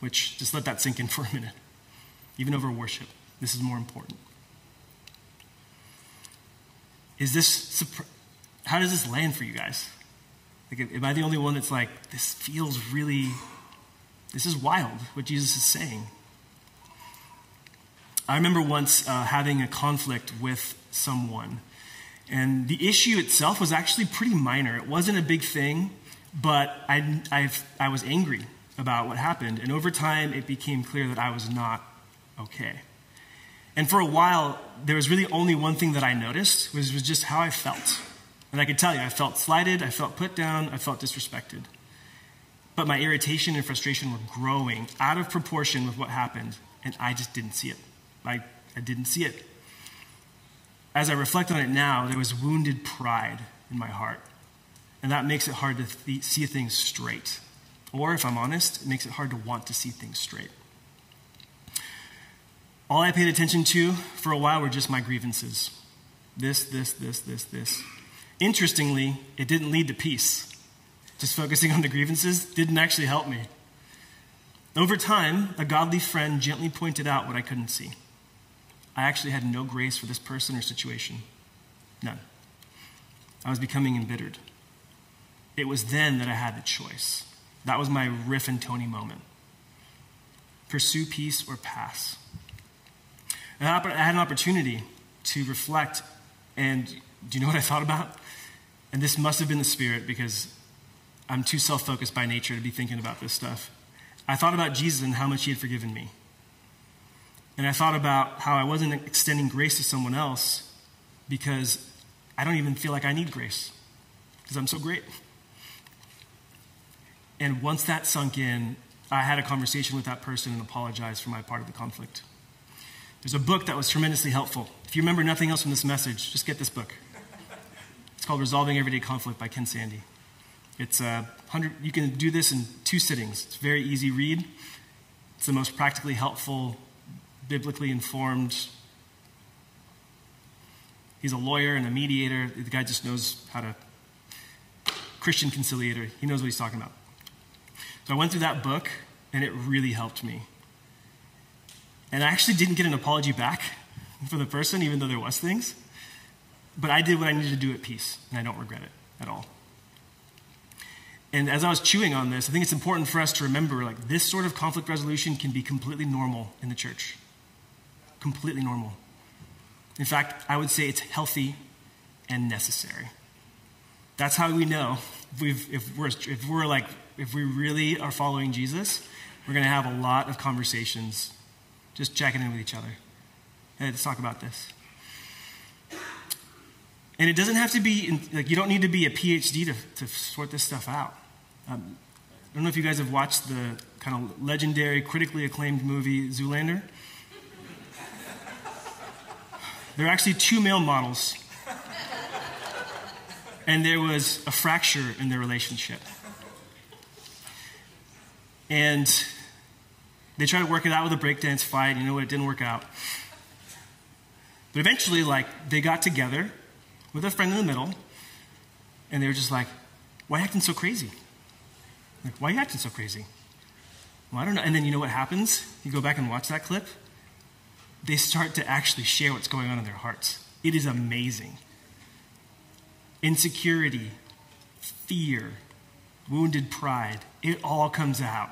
Which, just let that sink in for a minute. Even over worship, this is more important. Is this, how does this land for you guys? Like, am I the only one that's like, this feels really, this is wild, what Jesus is saying? I remember once uh, having a conflict with someone, and the issue itself was actually pretty minor. It wasn't a big thing, but I, I've, I was angry about what happened, and over time it became clear that I was not okay. And for a while, there was really only one thing that I noticed, was, was just how I felt. And I could tell you, I felt slighted, I felt put down, I felt disrespected. But my irritation and frustration were growing out of proportion with what happened, and I just didn't see it. I, I didn't see it. As I reflect on it now, there was wounded pride in my heart. And that makes it hard to th- see things straight. Or, if I'm honest, it makes it hard to want to see things straight. all I paid attention to for a while were just my grievances this, this, this, this, this. Interestingly, it didn't lead to peace. Just focusing on the grievances didn't actually help me. Over time, a godly friend gently pointed out what I couldn't see. I actually had no grace for this person or situation. None. I was becoming embittered. It was then that I had the choice. That was my Riff and Tony moment. Pursue peace or pass. And I had an opportunity to reflect, and do you know what I thought about? And this must have been the Spirit because I'm too self focused by nature to be thinking about this stuff. I thought about Jesus and how much he had forgiven me. And I thought about how I wasn't extending grace to someone else because I don't even feel like I need grace because I'm so great. And once that sunk in, I had a conversation with that person and apologized for my part of the conflict. There's a book that was tremendously helpful. If you remember nothing else from this message, just get this book. It's called Resolving Everyday Conflict by Ken Sande. It's a hundred, you can do this in two sittings. It's a very easy read. It's the most practically helpful, biblically informed. He's a lawyer and a mediator. The guy just knows how to, Christian conciliator. He knows what he's talking about. So I went through that book, and it really helped me. And I actually didn't get an apology back for the person, even though there was things. But I did what I needed to do at peace, and I don't regret it at all. And as I was chewing on this, I think it's important for us to remember like this sort of conflict resolution can be completely normal in the church. Completely normal. In fact, I would say it's healthy and necessary. That's how we know if, if, we're, if we're like, if we really are following Jesus, we're going to have a lot of conversations just checking in with each other. Hey, let's talk about this. And it doesn't have to be, like, you don't need to be a PhD to, to sort this stuff out. Um, I don't know if you guys have watched the kind of legendary, critically acclaimed movie Zoolander. There are actually two male models, and there was a fracture in their relationship. And they tried to work it out with a breakdance fight. You know what? It didn't work out. But eventually, like, they got together with a friend in the middle, and they were just like, why acting so crazy? Like, why are you acting so crazy? Well, I don't know. And then you know what happens? You go back and watch that clip. They start to actually share what's going on in their hearts. It is amazing. Insecurity, fear, wounded pride, it all comes out.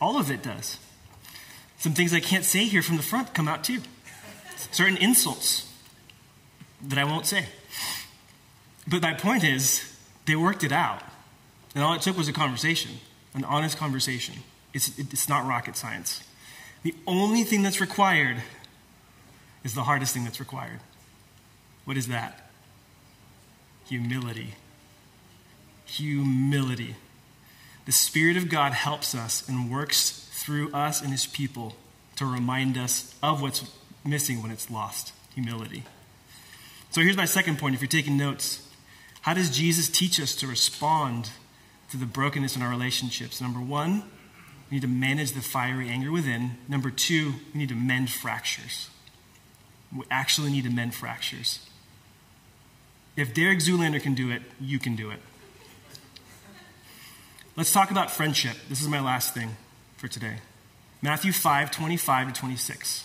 All of it does. Some things I can't say here from the front come out too. Certain insults that I won't say. But my point is, they worked it out. And all it took was a conversation, an honest conversation. It's, it's not rocket science. The only thing that's required is the hardest thing that's required. What is that? Humility. Humility. The Spirit of God helps us and works through us and His people to remind us of what's missing when it's lost humility. So here's my second point if you're taking notes. How does Jesus teach us to respond to the brokenness in our relationships. Number one, we need to manage the fiery anger within. Number two, we need to mend fractures. We actually need to mend fractures. If Derek Zoolander can do it, you can do it. Let's talk about friendship. This is my last thing for today. Matthew 5 25 to 26.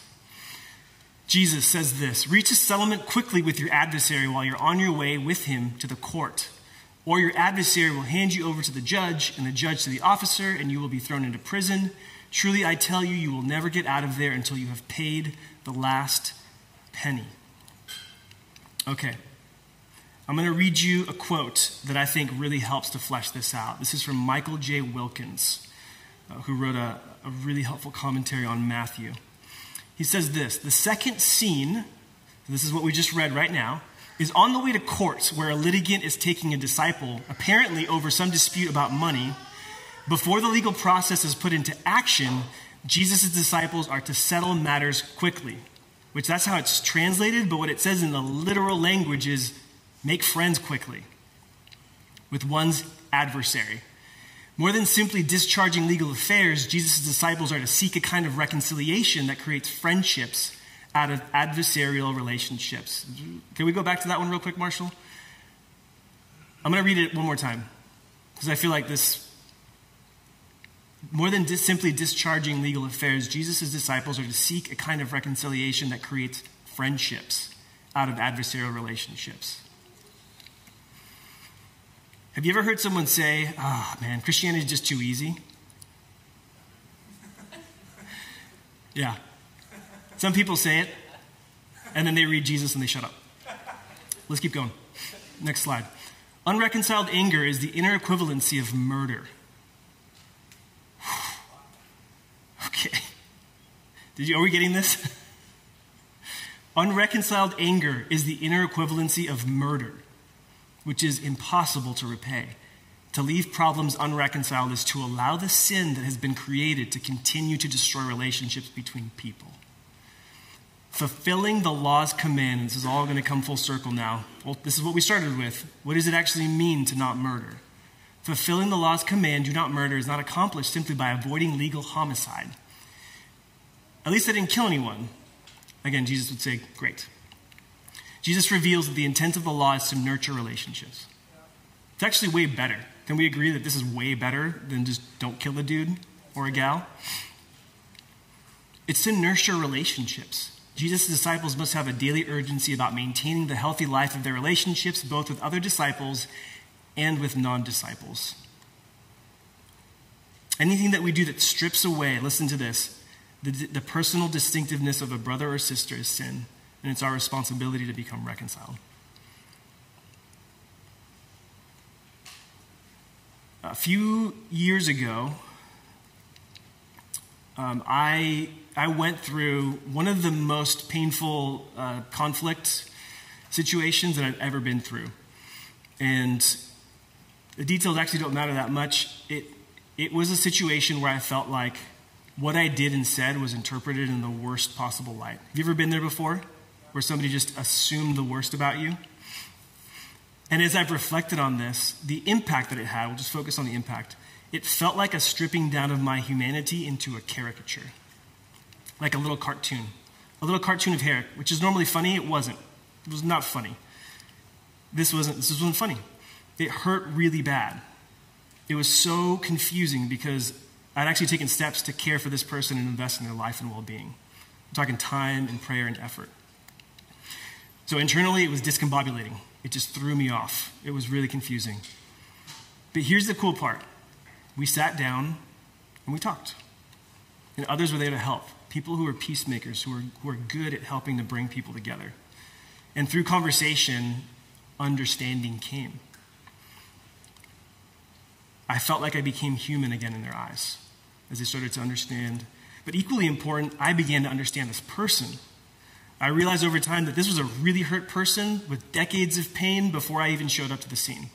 Jesus says this Reach a settlement quickly with your adversary while you're on your way with him to the court or your adversary will hand you over to the judge, and the judge to the officer, and you will be thrown into prison. Truly, I tell you, you will never get out of there until you have paid the last penny. Okay. I'm going to read you a quote that I think really helps to flesh this out. This is from Michael J. Wilkins, uh, who wrote a, a really helpful commentary on Matthew. He says this The second scene, this is what we just read right now, is on the way to court where a litigant is taking a disciple, apparently over some dispute about money. Before the legal process is put into action, Jesus' disciples are to settle matters quickly, which that's how it's translated, but what it says in the literal language is make friends quickly with one's adversary. More than simply discharging legal affairs, Jesus' disciples are to seek a kind of reconciliation that creates friendships out of adversarial relationships. Can we go back to that one real quick, Marshall? I'm going to read it one more time because I feel like this. More than dis- simply discharging legal affairs, Jesus' disciples are to seek a kind of reconciliation that creates friendships out of adversarial relationships. Have you ever heard someone say, oh man, Christianity is just too easy? yeah. Some people say it, and then they read Jesus and they shut up. Let's keep going. Next slide. Unreconciled anger is the inner equivalency of murder. okay. Did you, are we getting this? Unreconciled anger is the inner equivalency of murder which is impossible to repay. To leave problems unreconciled is to allow the sin that has been created to continue to destroy relationships between people. Fulfilling the law's command, this is all going to come full circle now. Well, this is what we started with. What does it actually mean to not murder? Fulfilling the law's command, do not murder, is not accomplished simply by avoiding legal homicide. At least I didn't kill anyone. Again, Jesus would say, Great. Jesus reveals that the intent of the law is to nurture relationships. It's actually way better. Can we agree that this is way better than just don't kill a dude or a gal? It's to nurture relationships. Jesus' disciples must have a daily urgency about maintaining the healthy life of their relationships, both with other disciples and with non disciples. Anything that we do that strips away, listen to this, the, the personal distinctiveness of a brother or sister is sin and it's our responsibility to become reconciled. A few years ago, um, I, I went through one of the most painful uh, conflict situations that I've ever been through. And the details actually don't matter that much. It, it was a situation where I felt like what I did and said was interpreted in the worst possible light. Have you ever been there before? Where somebody just assumed the worst about you. And as I've reflected on this, the impact that it had, we'll just focus on the impact, it felt like a stripping down of my humanity into a caricature, like a little cartoon. A little cartoon of Herrick, which is normally funny, it wasn't. It was not funny. This wasn't, this wasn't funny. It hurt really bad. It was so confusing because I'd actually taken steps to care for this person and invest in their life and well being. I'm talking time and prayer and effort. So internally, it was discombobulating. It just threw me off. It was really confusing. But here's the cool part we sat down and we talked. And others were there to help people who are peacemakers, who are, who are good at helping to bring people together. And through conversation, understanding came. I felt like I became human again in their eyes as they started to understand. But equally important, I began to understand this person I realized over time that this was a really hurt person with decades of pain before I even showed up to the scene.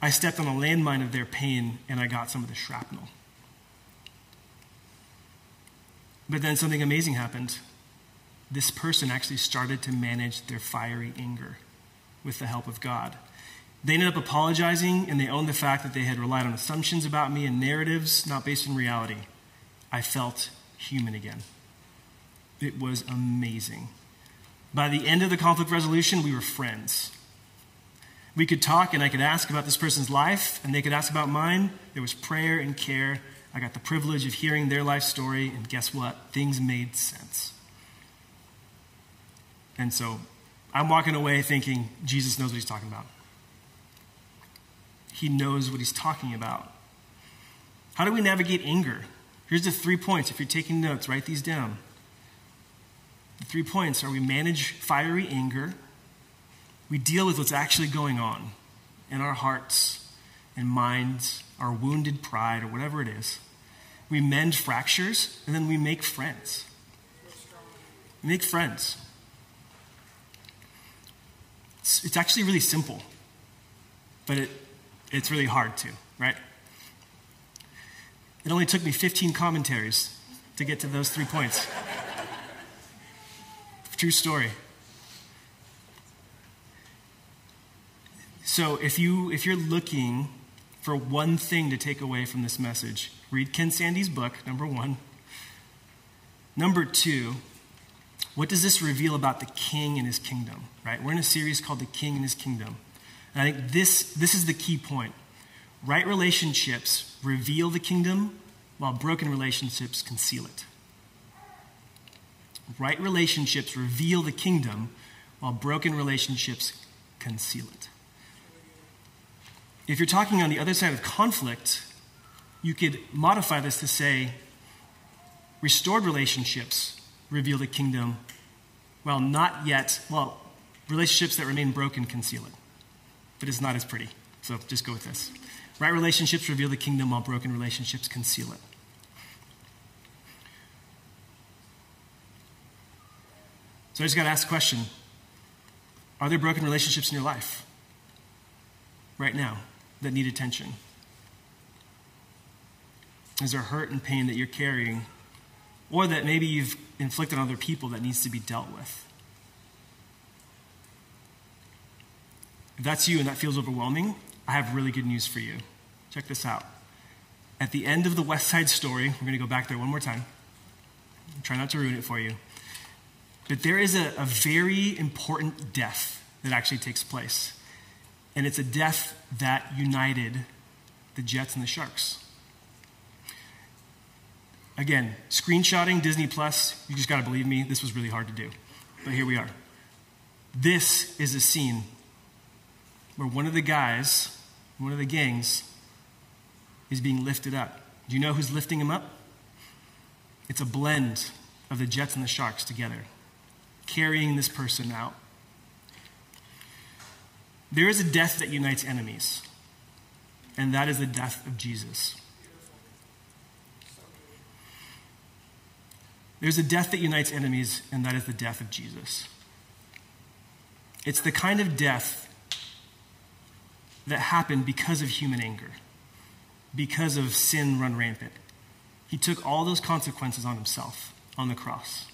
I stepped on a landmine of their pain and I got some of the shrapnel. But then something amazing happened. This person actually started to manage their fiery anger with the help of God. They ended up apologizing and they owned the fact that they had relied on assumptions about me and narratives not based in reality. I felt human again. It was amazing. By the end of the conflict resolution, we were friends. We could talk, and I could ask about this person's life, and they could ask about mine. There was prayer and care. I got the privilege of hearing their life story, and guess what? Things made sense. And so I'm walking away thinking Jesus knows what he's talking about. He knows what he's talking about. How do we navigate anger? Here's the three points. If you're taking notes, write these down. The three points are we manage fiery anger, we deal with what's actually going on in our hearts and minds, our wounded pride, or whatever it is. We mend fractures, and then we make friends. We make friends. It's, it's actually really simple, but it, it's really hard to, right? It only took me 15 commentaries to get to those three points. True story. So if you if you're looking for one thing to take away from this message, read Ken Sande's book, number one. Number two, what does this reveal about the king and his kingdom? Right? We're in a series called The King and His Kingdom. And I think this, this is the key point. Right relationships reveal the kingdom, while broken relationships conceal it. Right relationships reveal the kingdom, while broken relationships conceal it. If you're talking on the other side of conflict, you could modify this to say restored relationships reveal the kingdom, while not yet, well, relationships that remain broken conceal it. But it's not as pretty. So just go with this. Right relationships reveal the kingdom, while broken relationships conceal it. So I just got to ask the question Are there broken relationships in your life right now that need attention? Is there hurt and pain that you're carrying, or that maybe you've inflicted on other people that needs to be dealt with? If that's you and that feels overwhelming, I have really good news for you. Check this out. At the end of the West Side Story, we're going to go back there one more time. Try not to ruin it for you. But there is a, a very important death that actually takes place. And it's a death that united the Jets and the Sharks. Again, screenshotting Disney Plus, you just got to believe me, this was really hard to do. But here we are. This is a scene where one of the guys, one of the gangs, is being lifted up. Do you know who's lifting him up? It's a blend of the Jets and the Sharks together, carrying this person out. There is a death that unites enemies, and that is the death of Jesus. There's a death that unites enemies, and that is the death of Jesus. It's the kind of death that happened because of human anger, because of sin run rampant. He took all those consequences on himself on the cross.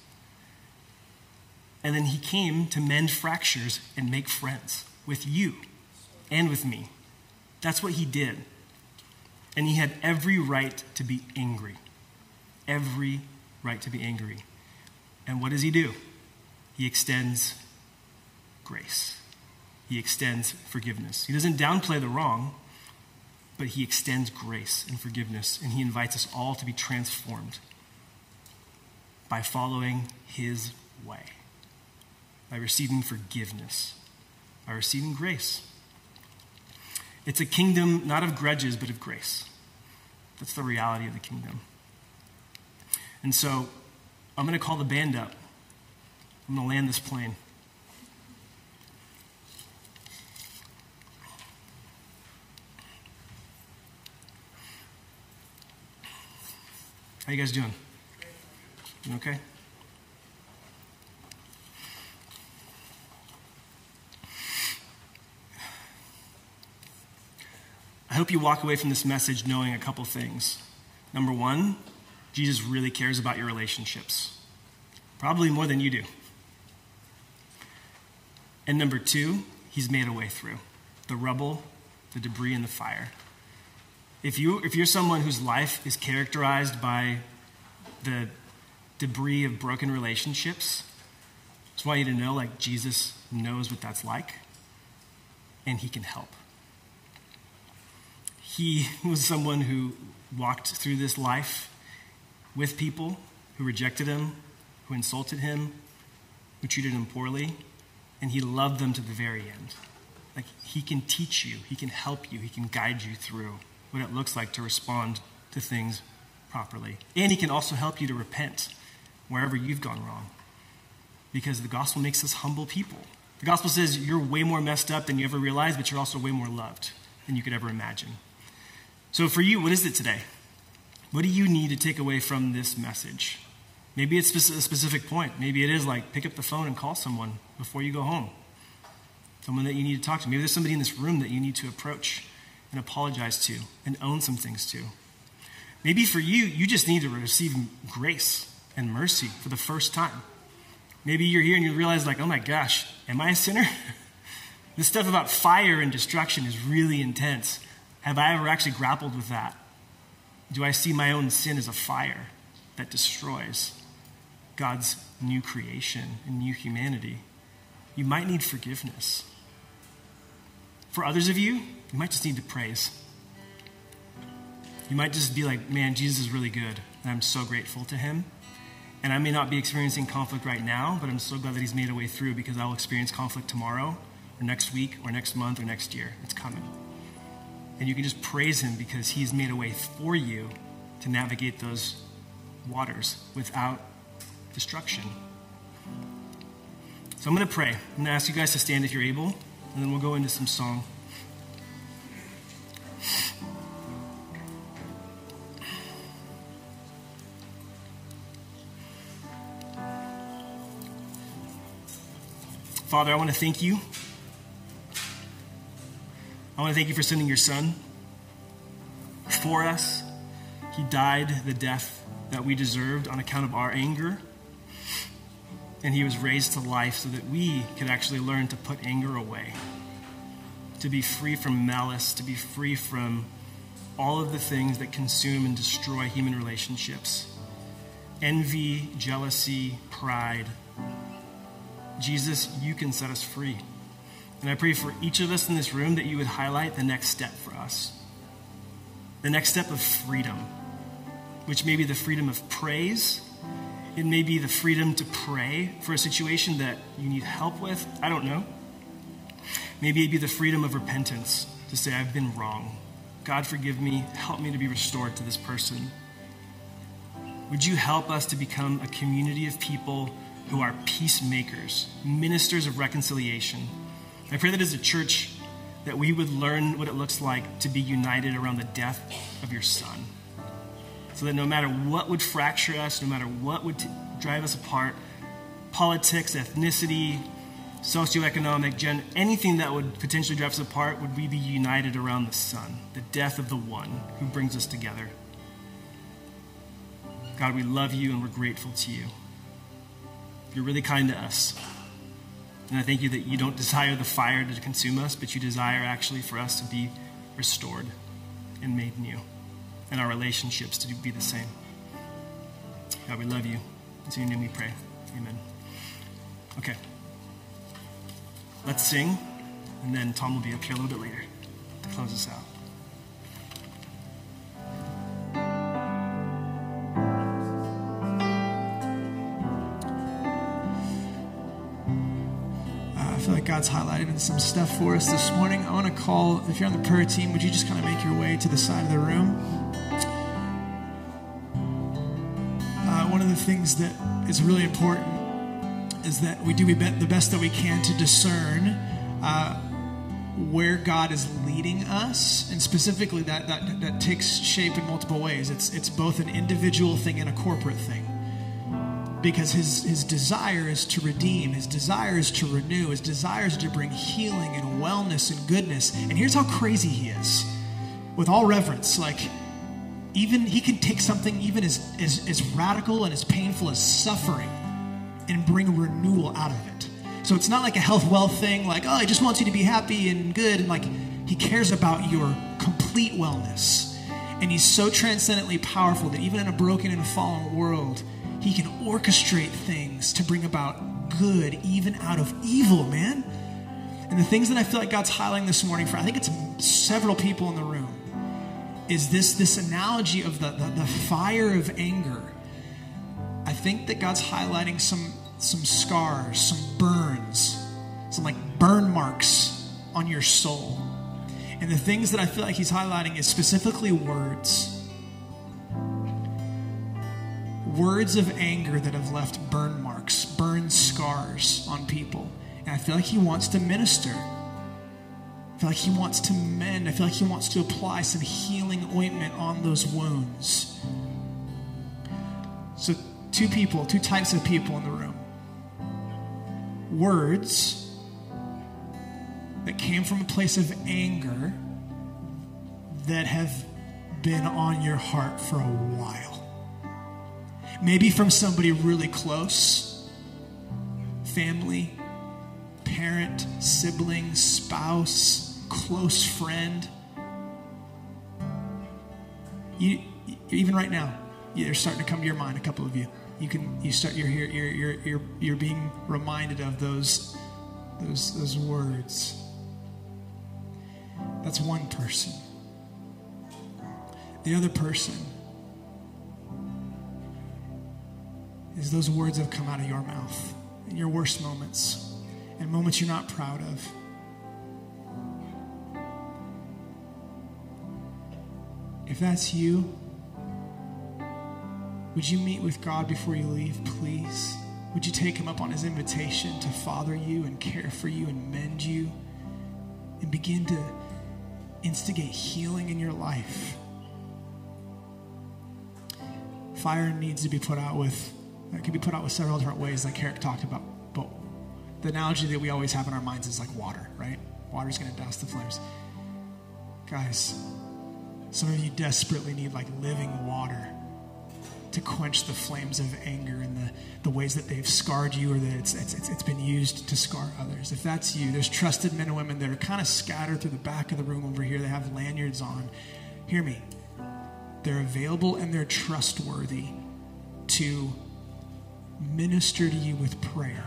And then he came to mend fractures and make friends with you and with me. That's what he did. And he had every right to be angry. Every right to be angry. And what does he do? He extends grace. He extends forgiveness. He doesn't downplay the wrong, but he extends grace and forgiveness, and he invites us all to be transformed by following his way, by receiving forgiveness, by receiving grace. It's a kingdom not of grudges, but of grace. That's the reality of the kingdom. And so I'm going to call the band up. I'm going to land this plane. How you guys doing? Okay? Hope you walk away from this message knowing a couple things. Number one, Jesus really cares about your relationships, probably more than you do. And number two, he's made a way through the rubble, the debris, and the fire. If, you, if you're someone whose life is characterized by the debris of broken relationships, I just want you to know like Jesus knows what that's like and he can help. He was someone who walked through this life with people who rejected him, who insulted him, who treated him poorly, and he loved them to the very end. Like he can teach you, he can help you, he can guide you through what it looks like to respond to things properly. And he can also help you to repent wherever you've gone wrong. Because the gospel makes us humble people. The gospel says you're way more messed up than you ever realized, but you're also way more loved than you could ever imagine. So, for you, what is it today? What do you need to take away from this message? Maybe it's a specific point. Maybe it is like pick up the phone and call someone before you go home. Someone that you need to talk to. Maybe there's somebody in this room that you need to approach and apologize to and own some things to. Maybe for you, you just need to receive grace and mercy for the first time. Maybe you're here and you realize, like, oh my gosh, am I a sinner? this stuff about fire and destruction is really intense. Have I ever actually grappled with that? Do I see my own sin as a fire that destroys God's new creation and new humanity? You might need forgiveness. For others of you, you might just need to praise. You might just be like, man, Jesus is really good, and I'm so grateful to him. And I may not be experiencing conflict right now, but I'm so glad that he's made a way through because I'll experience conflict tomorrow, or next week, or next month, or next year. It's coming. And you can just praise him because he's made a way for you to navigate those waters without destruction. So I'm going to pray. I'm going to ask you guys to stand if you're able, and then we'll go into some song. Father, I want to thank you. I want to thank you for sending your son for us. He died the death that we deserved on account of our anger. And he was raised to life so that we could actually learn to put anger away, to be free from malice, to be free from all of the things that consume and destroy human relationships envy, jealousy, pride Jesus, you can set us free. And I pray for each of us in this room that you would highlight the next step for us. The next step of freedom, which may be the freedom of praise. It may be the freedom to pray for a situation that you need help with. I don't know. Maybe it'd be the freedom of repentance to say, I've been wrong. God, forgive me. Help me to be restored to this person. Would you help us to become a community of people who are peacemakers, ministers of reconciliation. I pray that as a church, that we would learn what it looks like to be united around the death of your son. So that no matter what would fracture us, no matter what would t- drive us apart, politics, ethnicity, socioeconomic, gen- anything that would potentially drive us apart, would we be united around the Son, the death of the one who brings us together. God, we love you and we're grateful to you. You're really kind to us. And I thank you that you don't desire the fire to consume us, but you desire actually for us to be restored and made new, and our relationships to be the same. God, we love you. It's in your name we pray. Amen. Okay. Let's sing, and then Tom will be up here a little bit later to close us out. God's highlighted in some stuff for us this morning. I want to call, if you're on the prayer team, would you just kind of make your way to the side of the room? Uh, one of the things that is really important is that we do the best that we can to discern uh, where God is leading us, and specifically that, that that takes shape in multiple ways. It's it's both an individual thing and a corporate thing because his, his desire is to redeem, his desire is to renew, his desire is to bring healing and wellness and goodness. And here's how crazy he is with all reverence. Like, even he can take something even as, as, as radical and as painful as suffering and bring renewal out of it. So it's not like a health wealth thing, like, oh, he just wants you to be happy and good. And like, he cares about your complete wellness. And he's so transcendently powerful that even in a broken and fallen world, orchestrate things to bring about good even out of evil, man. And the things that I feel like God's highlighting this morning for, I think it's several people in the room, is this, this analogy of the, the, the fire of anger. I think that God's highlighting some, some scars, some burns, some like burn marks on your soul. And the things that I feel like He's highlighting is specifically words words of anger that have left burn marks, burn scars on people. And I feel like he wants to minister. I feel like he wants to mend. I feel like he wants to apply some healing ointment on those wounds. So, two people, two types of people in the room words that came from a place of anger that have been on your heart for a while. Maybe from somebody really close family, parent, sibling, spouse, close friend. You, even right now, they're starting to come to your mind. A couple of you, you can you start you're you're you're you're, you're being reminded of those those those words. That's one person. The other person is those words have come out of your mouth in your worst moments and moments you're not proud of. If that's you, would you meet with God before you leave, please? Would you take him up on his invitation to father you and care for you and mend you and begin to instigate healing in your life? Fire needs to be put out with, it can be put out with several different ways, like Eric talked about. But the analogy that we always have in our minds is like water, right? Water's going to douse the flames. Guys, some of you desperately need like living water to quench the flames of anger and the, the ways that they've scarred you or that it's, it's, it's been used to scar others. If that's you, there's trusted men and women that are kind of scattered through the back of the room over here. They have lanyards on. Hear me. They're available and they're trustworthy to minister to you with prayer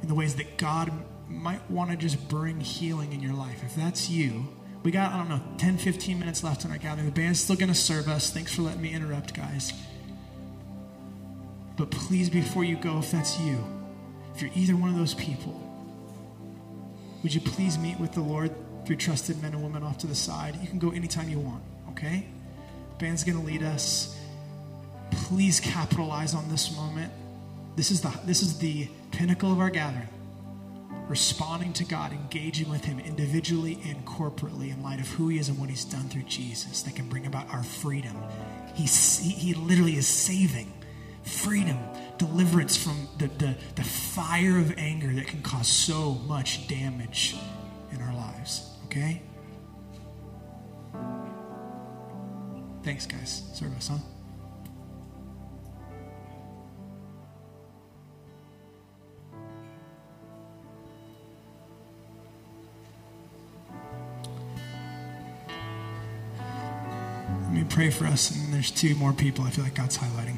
in the ways that God might want to just bring healing in your life. If that's you, we got, I don't know, 10, 15 minutes left in our gathering. The band's still going to serve us. Thanks for letting me interrupt, guys. But please, before you go, if that's you, if you're either one of those people, would you please meet with the Lord through trusted men and women off to the side? You can go anytime you want, okay? Band's going to lead us. Please capitalize on this moment. This is the, this is the pinnacle of our gathering responding to God, engaging with Him individually and corporately in light of who He is and what He's done through Jesus that can bring about our freedom. He, he, literally is saving freedom, deliverance from the, the, the fire of anger that can cause so much damage in our lives. Okay? Thanks, guys. Service, huh? Pray for us, and there's two more people I feel like God's highlighting.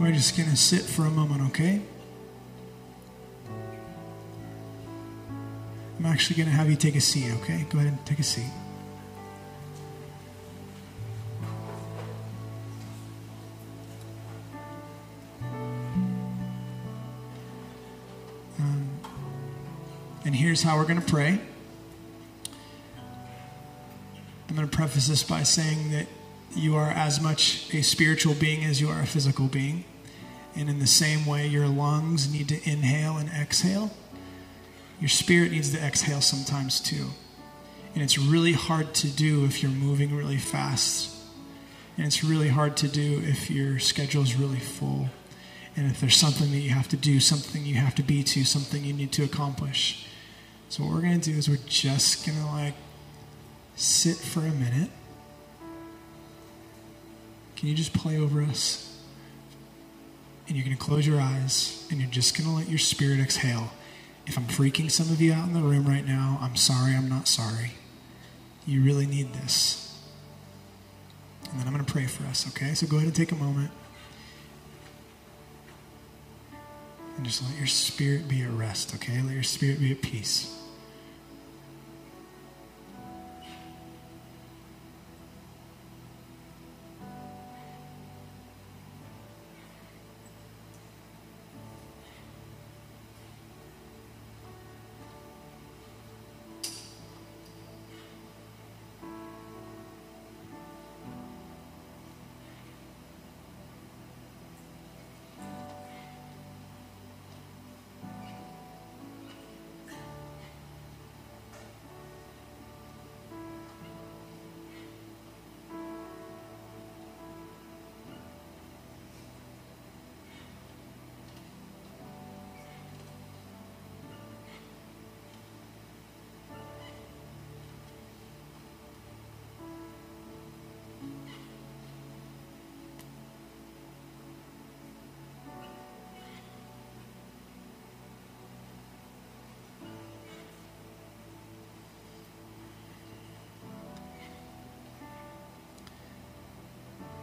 We're just going to sit for a moment, okay? I'm actually going to have you take a seat, okay? Go ahead and take a seat. Here's how we're going to pray. I'm going to preface this by saying that you are as much a spiritual being as you are a physical being. And in the same way, your lungs need to inhale and exhale. Your spirit needs to exhale sometimes too. And it's really hard to do if you're moving really fast. And it's really hard to do if your schedule is really full. And if there's something that you have to do, something you have to be to, something you need to accomplish. So what we're going to do is we're just going to like sit for a minute. Can you just play over us? And you're going to close your eyes and you're just going to let your spirit exhale. If I'm freaking some of you out in the room right now, I'm sorry, I'm not sorry. You really need this. And then I'm going to pray for us, okay? So go ahead and take a moment. And just let your spirit be at rest, okay? Let your spirit be at peace.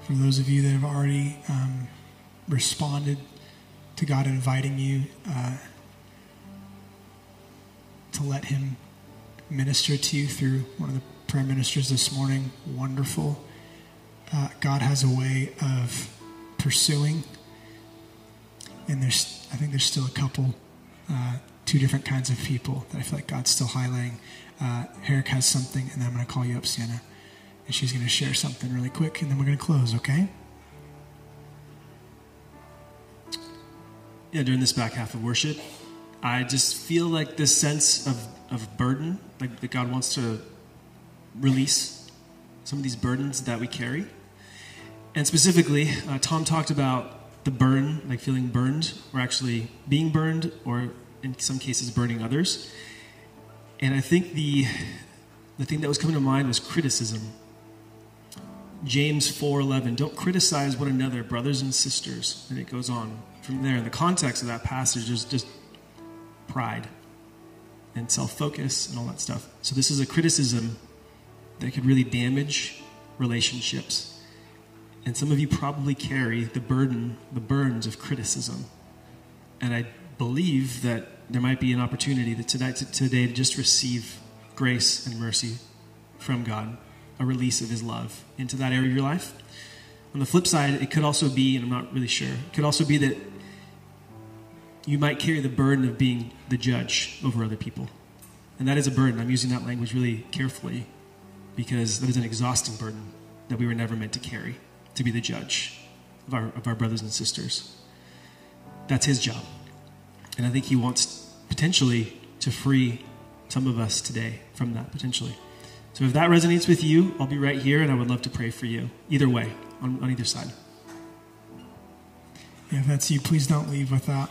For those of you that have already um, responded to God inviting you uh, to let Him minister to you through one of the prayer ministers this morning, wonderful. Uh, God has a way of pursuing, and there's, I think there's still a couple, uh, two different kinds of people that I feel like God's still highlighting. Uh, Herrick has something, and then I'm going to call you up, Sienna and she's going to share something really quick, and then we're going to close, okay? Yeah, during this back half of worship, I just feel like this sense of, of burden, like that God wants to release some of these burdens that we carry. And specifically, uh, Tom talked about the burn, like feeling burned, or actually being burned, or in some cases, burning others. And I think the, the thing that was coming to mind was criticism James 4:11, don't criticize one another, brothers and sisters. And it goes on from there. In the context of that passage is just pride and self-focus and all that stuff. So this is a criticism that could really damage relationships. And some of you probably carry the burden, the burdens of criticism. And I believe that there might be an opportunity that today, today to just receive grace and mercy from God a release of his love into that area of your life. On the flip side, it could also be, and I'm not really sure, it could also be that you might carry the burden of being the judge over other people. And that is a burden. I'm using that language really carefully because that is an exhausting burden that we were never meant to carry, to be the judge of our, of our brothers and sisters. That's his job. And I think he wants potentially to free some of us today from that, potentially. So if that resonates with you, I'll be right here and I would love to pray for you. Either way, on, on either side. Yeah, if that's you, please don't leave without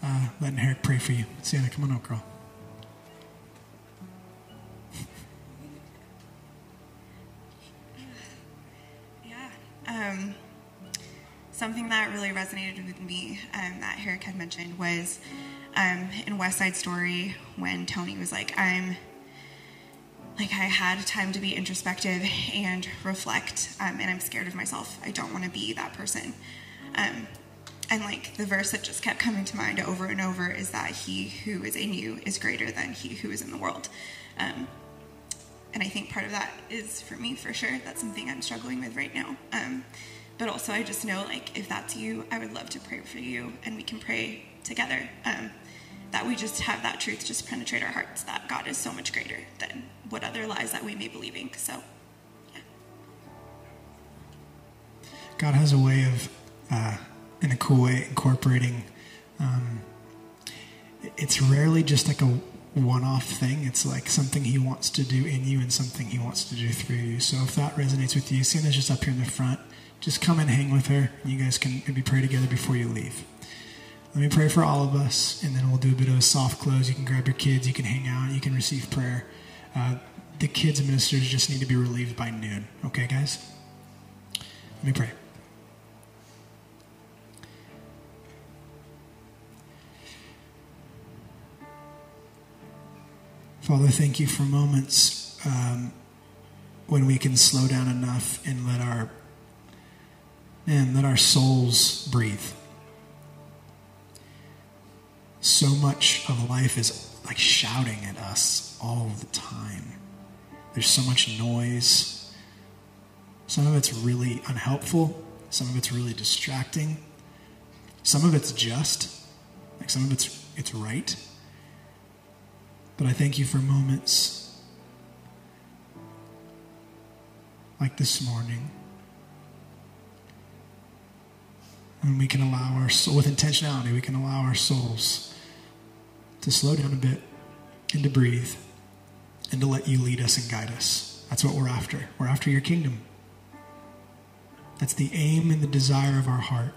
uh, letting Herrick pray for you. Sienna, come on up, girl. Yeah. Um, something that really resonated with me um, that Herrick had mentioned was um, in West Side Story when Tony was like, I'm like I had time to be introspective and reflect, um, and I'm scared of myself. I don't want to be that person. Um, and like the verse that just kept coming to mind over and over is that he who is in you is greater than he who is in the world. Um, and I think part of that is for me for sure. That's something I'm struggling with right now. Um, but also, I just know like if that's you, I would love to pray for you, and we can pray together. That we just have that truth just penetrate our hearts that God is so much greater than what other lies that we may be believing. So, yeah. God has a way of, uh, in a cool way, incorporating. Um, it's rarely just like a one-off thing. It's like something He wants to do in you and something He wants to do through you. So if that resonates with you, Sienna's just up here in the front. Just come and hang with her. You guys can maybe pray together before you leave. Let me pray for all of us, and then we'll do a bit of a soft close. You can grab your kids, you can hang out, you can receive prayer. Uh, the kids' ministers just need to be relieved by noon. Okay, guys? Let me pray. Father, thank you for moments um, when we can slow down enough and let our and let our souls breathe so much of life is like shouting at us all the time. There's so much noise. Some of it's really unhelpful, some of it's really distracting. Some of it's just, like some of it's it's right. But I thank you for moments like this morning when we can allow our soul, with intentionality, we can allow our souls to slow down a bit and to breathe and to let you lead us and guide us. That's what we're after. We're after your kingdom. That's the aim and the desire of our heart.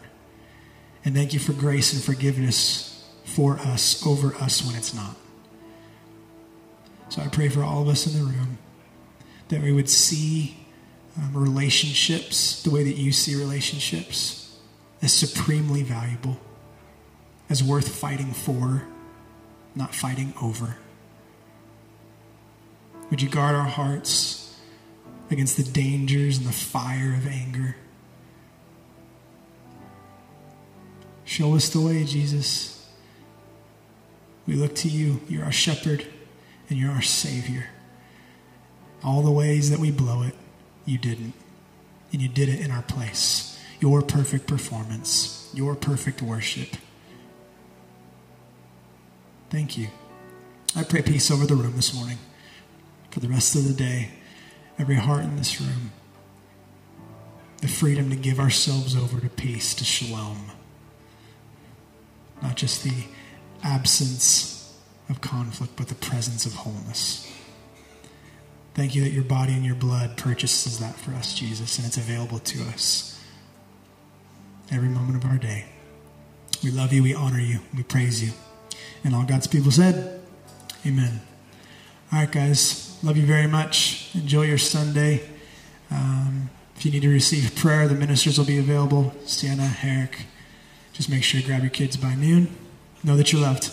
And thank you for grace and forgiveness for us, over us when it's not. So I pray for all of us in the room that we would see um, relationships the way that you see relationships as supremely valuable, as worth fighting for, not fighting over. Would you guard our hearts against the dangers and the fire of anger? Show us the way, Jesus. We look to you. You're our shepherd and you're our Savior. All the ways that we blow it, you didn't. And you did it in our place. Your perfect performance, your perfect worship. Thank you. I pray peace over the room this morning for the rest of the day, every heart in this room. The freedom to give ourselves over to peace, to shalom. Not just the absence of conflict, but the presence of wholeness. Thank you that your body and your blood purchases that for us, Jesus, and it's available to us every moment of our day. We love you, we honor you, we praise you. And all God's people said, Amen. All right, guys, love you very much. Enjoy your Sunday. Um, if you need to receive prayer, the ministers will be available. Sienna, Herrick. Just make sure you grab your kids by noon. Know that you're loved.